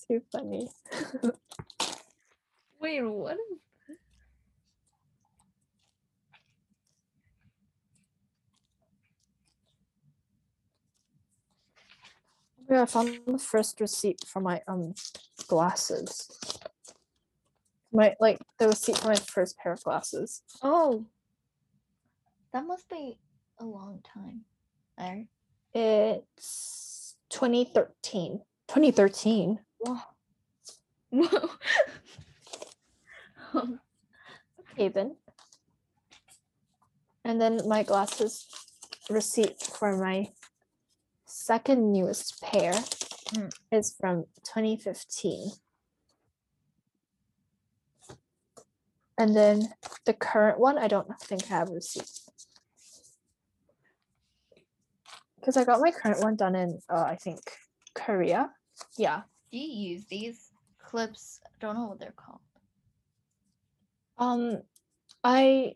Too funny. Wait, what is Yeah, I found the first receipt for my um glasses. My like the receipt for my first pair of glasses. Oh. That must be a long time. There. It's 2013. 2013. Whoa. Whoa. Um, Haven. And then my glasses receipt for my second newest pair Mm. is from 2015. And then the current one, I don't think I have received. Because I got my current one done in, uh, I think, Korea. Yeah. Do you use these clips? I don't know what they're called. Um, I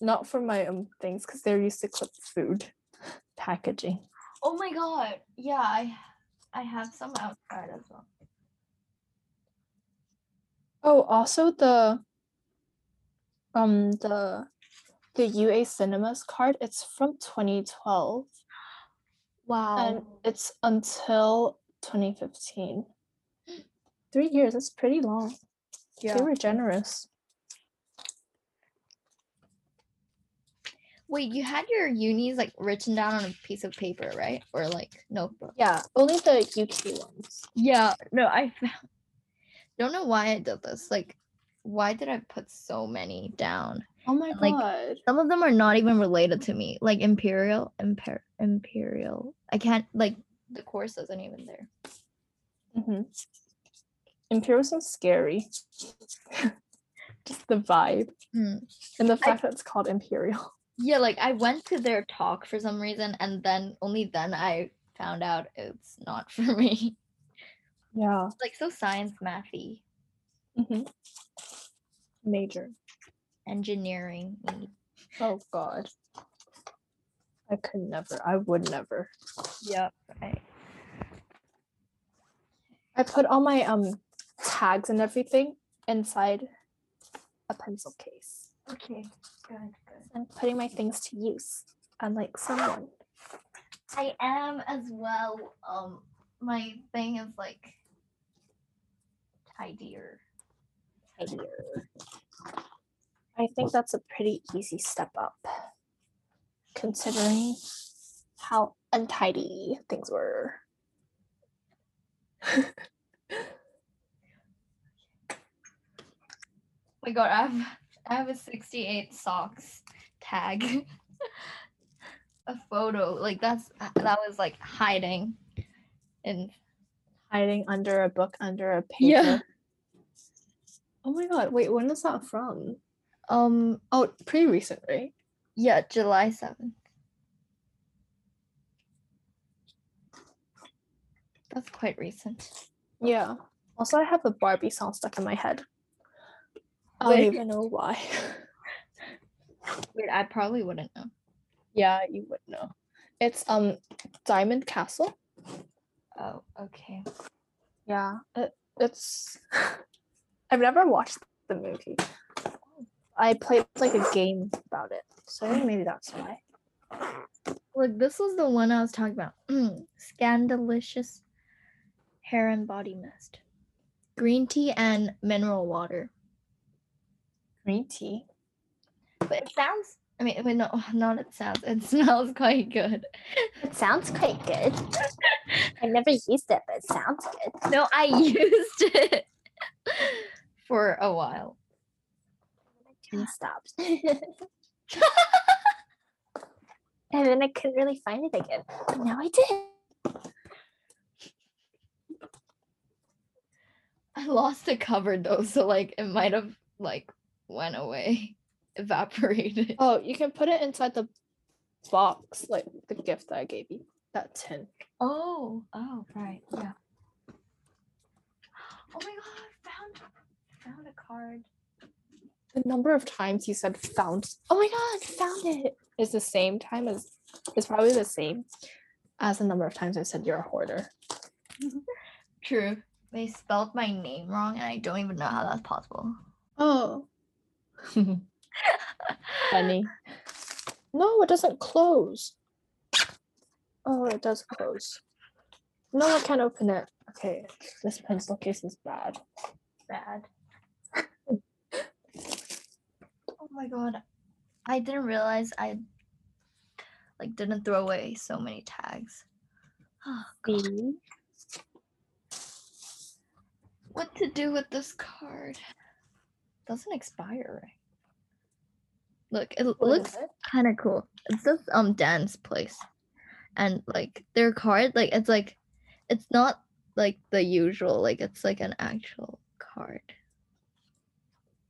not for my own things because they're used to clip food packaging. Oh my god. Yeah, I I have some outside as well. Oh, also the um the the UA Cinemas card. It's from 2012 Wow. and it's until 2015. Three years. That's pretty long. Yeah. They were generous. Wait, you had your unis like written down on a piece of paper, right? Or like notebook? Yeah, only the UK ones. Yeah. No, I found. Don't know why I did this. Like, why did I put so many down? Oh my Like, god. Some of them are not even related to me. Like Imperial, Imper- Imperial. I can't like the course isn't even there. Mm-hmm. Imperial sounds scary. Just the vibe Hmm. and the fact that it's called Imperial. Yeah, like I went to their talk for some reason, and then only then I found out it's not for me. Yeah. It's like so science mathy, Mm-hmm. Major. engineering. Oh god. I could never. I would never. Yep. Right. I put all my um tags and everything inside a pencil case. Okay. Good. And putting my things to use, unlike someone. I am as well. Um, my thing is like tidier. tidier. I think that's a pretty easy step up, considering how untidy things were. god, I have I have a 68 socks tag. a photo. Like that's that was like hiding and Hiding under a book, under a paper. Yeah. Oh my god, wait, when is that from? um Oh, pretty recent, right? yeah, July 7th. That's quite recent. Yeah. Also, I have a Barbie song stuck in my head. I don't even know why. Wait, I probably wouldn't know. yeah, you would know. It's um Diamond Castle. Oh, okay. Yeah, it, it's. I've never watched the movie. I played like a game about it, so maybe that's why. Look, this was the one I was talking about. Scandalicious hair and body mist. Green tea and mineral water. Green tea. But it sounds I mean wait, no not it sounds. It smells quite good. It sounds quite good. I never used it, but it sounds good. No, I used it for a while. Tea stopped. and then I couldn't really find it again. But now I did. I lost the cover though, so like it might have like went away, evaporated. Oh, you can put it inside the box, like the gift that I gave you. That tin. Oh, oh, right, yeah. Oh my god, I found found a card. The number of times you said found. Oh my god, found it! Is the same time as. It's probably the same as the number of times I said you're a hoarder. True. They spelled my name wrong, and I don't even know how that's possible. Oh. Funny. No, it doesn't close. Oh, it does close. No, I can't open it. Okay, this pencil case is bad. Bad. oh my god, I didn't realize I like didn't throw away so many tags. Oh, God. See? What to do with this card? Doesn't expire, right? Look, it What looks kind of cool. It's this um dance place, and like their card, like it's like, it's not like the usual. Like it's like an actual card.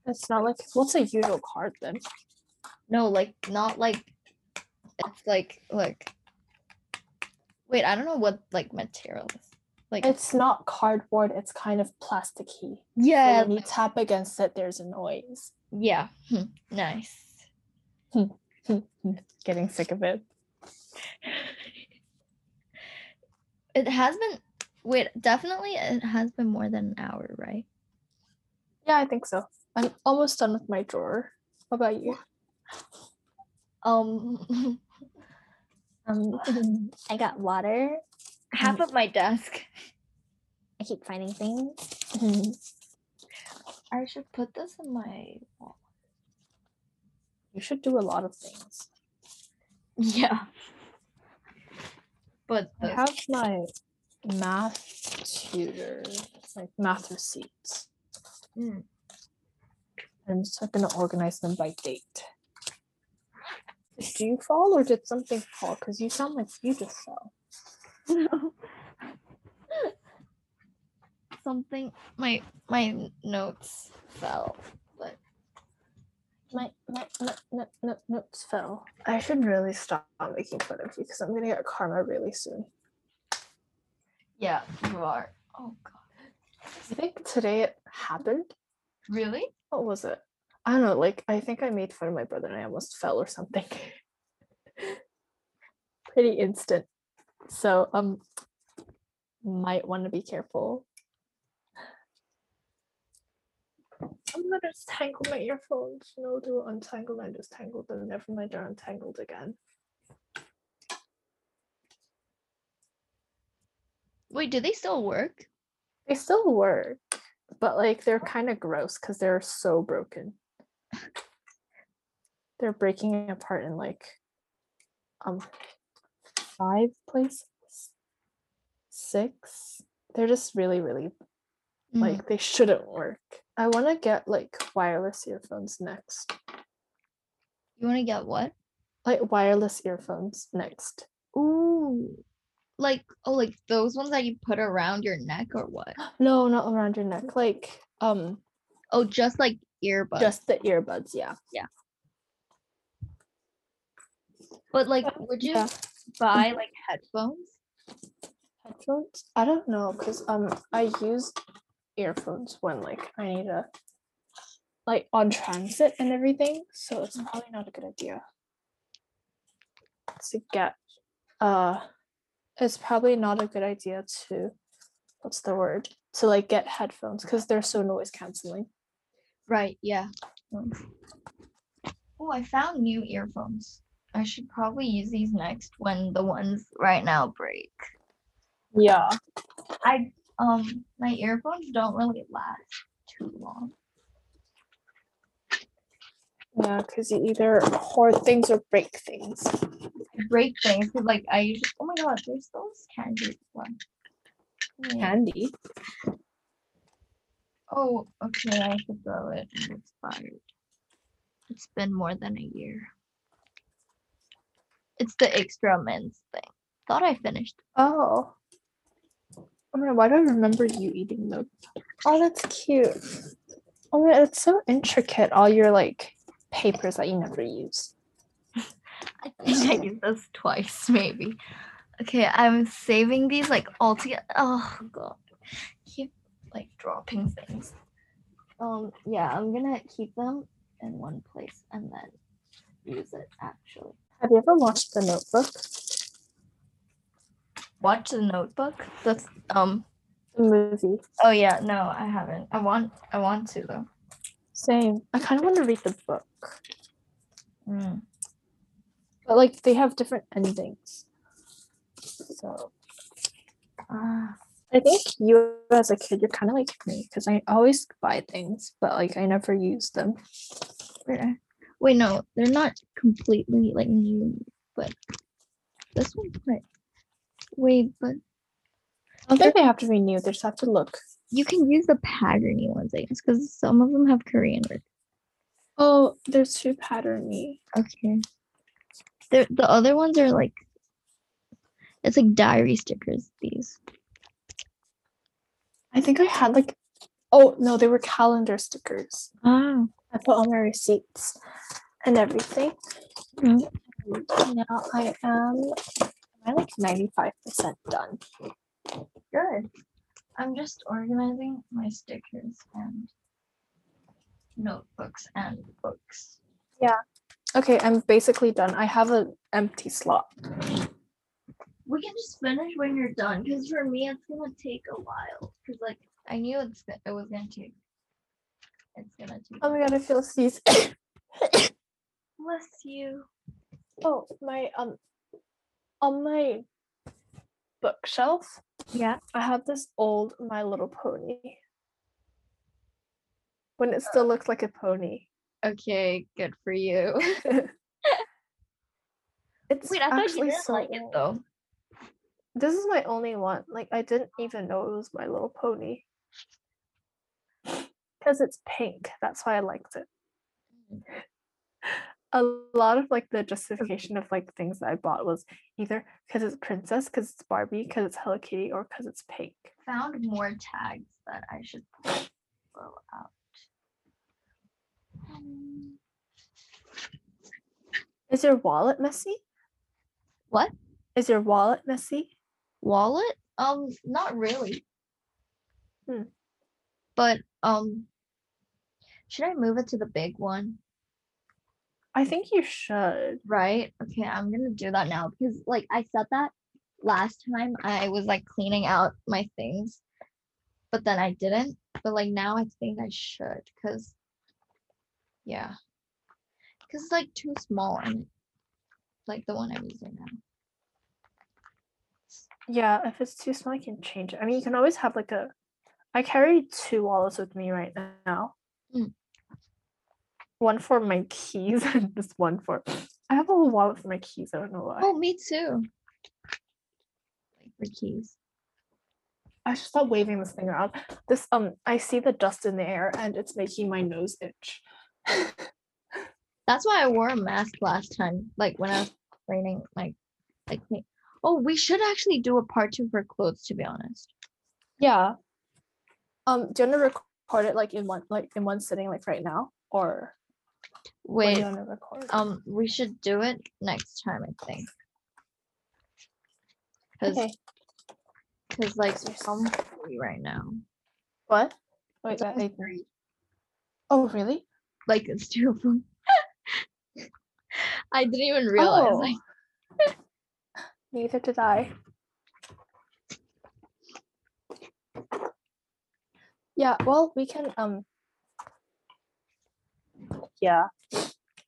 It's not like what's a usual card then? No, like not like. It's like like. Wait, I don't know what like material is. Like It's not cardboard, it's kind of plasticky. So yeah, when you tap against it, there's a noise. yeah, hmm, nice. Getting sick of it. It has been. Wait, definitely, it has been more than an hour, right? Yeah, I think so. I'm almost done with my drawer. How about you? Um, Um, I got water. half of my desk. I keep finding things. I should put this in my wall. You should do a lot of things. Yeah. But I have my math tutor, like math receipts. Mm. I'm just gonna organize them by date. Did you fall or did something fall? Because you sound like you just fell. something my my notes fell, My, my, my, my, my notes fell. I should really stop making fun of you because I'm gonna get karma really soon. yeah, you are. Oh god. I think today it happened. Really? What was it? I don't know. Like I think I made fun of my brother and I almost fell or something. Pretty instant. So um, might want to be careful. I'm gonna just tangle my earphones. No, do untangle and just tangle them. Never mind, they're untangled again. Wait, do they still work? They still work, but like they're kind of gross because they're so broken. They're breaking apart in like um five places. Six. they're just really, really Mm. like they shouldn't work. I want to get like wireless earphones next. you want to get what? Like wireless earphones next. Ooh. Like oh like those ones that you put around your neck or what? No, not around your neck. Like um Oh, just like earbuds. just the earbuds, yeah. Yeah. But like would you Yeah. buy like headphones? Headphones? I don't know cuz um I use earphones when like I need to like on transit and everything, so it's probably not a good idea to get uh it's probably not a good idea to what's the word? To like get headphones cuz they're so noise canceling. Right, yeah. Oh, I found new earphones. I should probably use these next when the ones right now break. Yeah. I um my earphones don't really last too long. Yeah, because you either hoard things or break things. I break things 'cause, like I usually oh my god, there's those candy ones. Wait, Candy. Oh, okay, I should throw it. It's expired. It's been more than a year. It's the extra mints thing. Thought I finished. Oh. Oh my, why do I remember you eating them? Oh, that's cute. Oh my, it's so intricate. All your like papers that you never use. I think I used this twice, maybe. Okay, I'm saving these like all together. Oh god, keep like dropping things. Um, yeah, I'm gonna keep them in one place and then use it. Actually, Have you ever watched The Notebook? Watch the Notebook. The um. The movie. Oh yeah, no, I haven't. I want. I want to though. Same. I kind of want to read the book, Mm. but like they have different endings. So Ah, I think you as a kid, you're kind of like me because I always buy things, but like I never use them. wait, wait, no, they're not completely like new, but this one's quite. Wait, but I don't think they have to be new. They just have to look. you can use the patterny ones, I guess, because some of them have Korean words. Oh, there's two patterny. Okay. The the other ones are like it's like diary stickers, these. I think I had like, oh no, they were calendar stickers. Ah. I put on my receipts and everything. Mhm. And Now I am I like ninety five percent done? Good. I'm just organizing my stickers and notebooks and books. Yeah. Okay, I'm basically done. I have an empty slot. We can just finish when you're done, because for me it's gonna take a while. Cause like I knew it's it was gonna take. It's gonna take. Oh my god, I feel sneeze. Bless you. oh my um, on my bookshelf, Yeah. I have this old My Little Pony. When it still uh. looks like a pony. Okay. Good for you. It's Wait, I thought you actually didn't so like it though. This is my only one. Like I didn't even know it was My Little Pony. Because it's pink. That's why I liked it. Mm. A lot of like the justification of like things that I bought was either because it's princess, because it's Barbie, because it's Hello Kitty, or because it's pink. Found more tags that I should throw out. Um, Is your wallet messy? What? Is your wallet messy? wallet? Um, not really. Hmm. But um, should I move it to the big one? I think you should. Right? Okay, I'm gonna do that now because like I said that last time I was like cleaning out my things, but then I didn't. But like now I think I should because yeah. Because it's like too small and like the one I'm using now. Yeah, if it's too small, I can change it. I mean, you can always have like a. I carry two wallets with me right now. Mm. One for my keys and just one for. I have a whole wallet for my keys. I don't know why. Oh, me too. Like for keys. I should stop waving this thing around. This um I see the dust in the air and it's making my nose itch. That's why I wore a mask last time, like when I was training, like, like. me- Oh, we should actually do a part two for clothes. To be honest. yeah. Um, do you want to record it like in one like in one sitting like right now? Or Wait. you want to? Um, we should do it next time. I think. Cause, okay. 'cause, like I'm free right now. What? Wait, that, three. oh really? Like it's two of them. I didn't even realize. Oh. Like, Neither did I. Yeah, well, we can um yeah.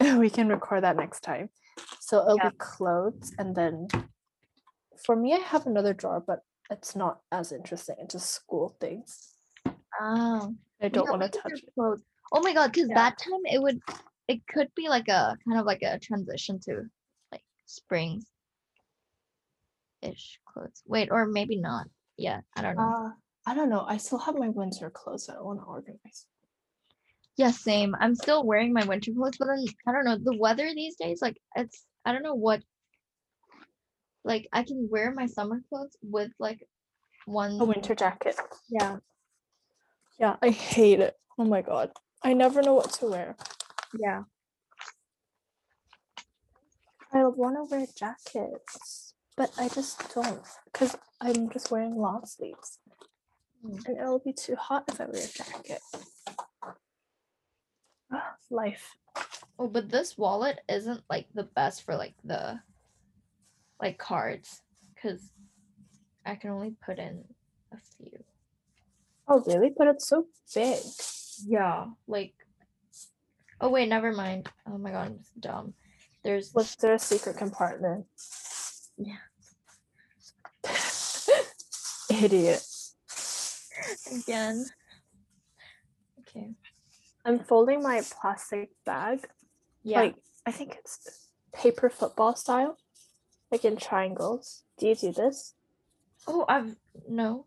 we can record that next time. So it'll Yeah. be clothes and then for me I have another drawer, but it's not as interesting. It's just school things. oh. I don't Yeah, want to touch it. clothes. Oh my god, because Yeah. that time it would it could be like a kind of like a transition to like spring ish clothes. Wait, or maybe not. Yeah, I don't know. Uh I don't know. I still have my winter clothes that I want to organize. Yeah, same. I'm still wearing my winter clothes, but then I don't know. The weather these days, like it's I don't know what like I can wear my summer clothes with like one A winter jacket. yeah, Yeah, I hate it. Oh my god. I never know what to wear. yeah. I want to wear jackets, but I just don't because I'm just wearing long sleeves. Mm. And it'll be too hot if I wear a jacket. Life. Oh, but this wallet isn't like the best for like the like cards because I can only put in a few. Oh, really? But it's so big. Yeah, like oh wait, never mind. Oh my god, I'm dumb. There's Was there a secret compartment? Yeah. Idiot. again. Okay. I'm folding my plastic bag. Yeah. Like, I think it's paper football style, like in triangles. Do you do this? oh, I've no.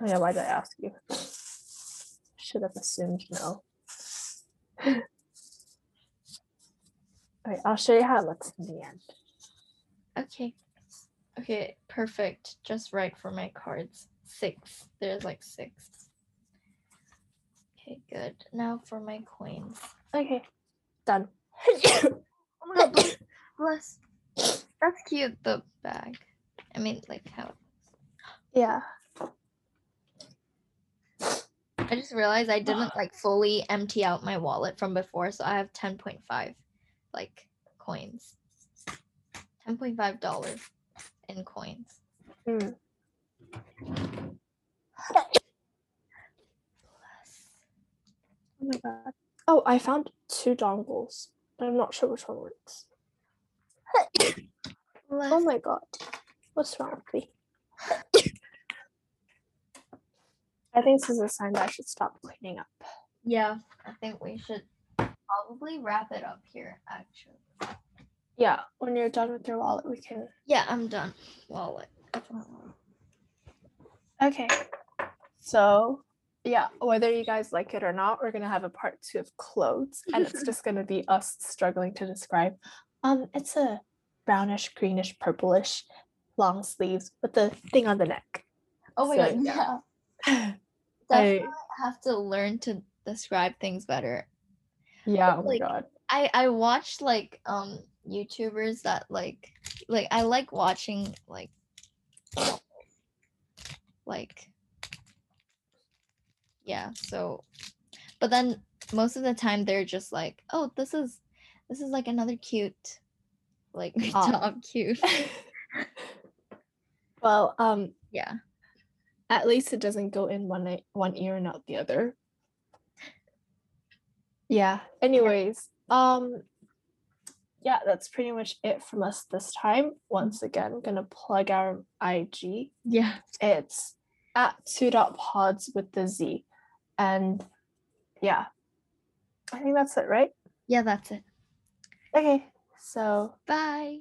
Oh yeah, why did I ask you? Should have assumed no. Okay, I'll show you how it looks in the end. Okay. Okay, perfect. Just right for my cards. Six. There's like six. Okay, good. Now for my coins. Okay, done. Oh my god, bless. bless. That's cute, the bag. I mean, like how yeah. I just realized I didn't like fully empty out my wallet from before, so I have 10.5 like coins. 10.5 dollars in coins. Hmm. Oh my god. Oh, I found two dongles, but I'm not sure which one works. Oh my god. What's wrong with me? I think this is a sign that I should stop cleaning up. Yeah, I think we should probably wrap it up here actually. Yeah, when you're done with your wallet, we can. Yeah, I'm done. Wallet. Okay. So, yeah, whether you guys like it or not, we're gonna have a part two of clothes, and it's just gonna be us struggling to describe. Um, it's a brownish, greenish, purplish, long sleeves with the thing on the neck. Oh my So, god, yeah. yeah. Definitely have to learn to describe things better. Yeah. Oh my Like- god. I I watched like um YouTubers that like like I like watching like like yeah, so but then most of the time they're just like, "Oh, this is this is like another cute like Aw. top cute." Well, um, Yeah. at least it doesn't go in one one ear and out the other. Yeah. Anyways, um, yeah, that's pretty much it from us this time. Once again, gonna plug our IG. Yeah. It's at two dot pods with the Z, and yeah, I think that's it, right? Yeah, that's it. Okay. So Bye.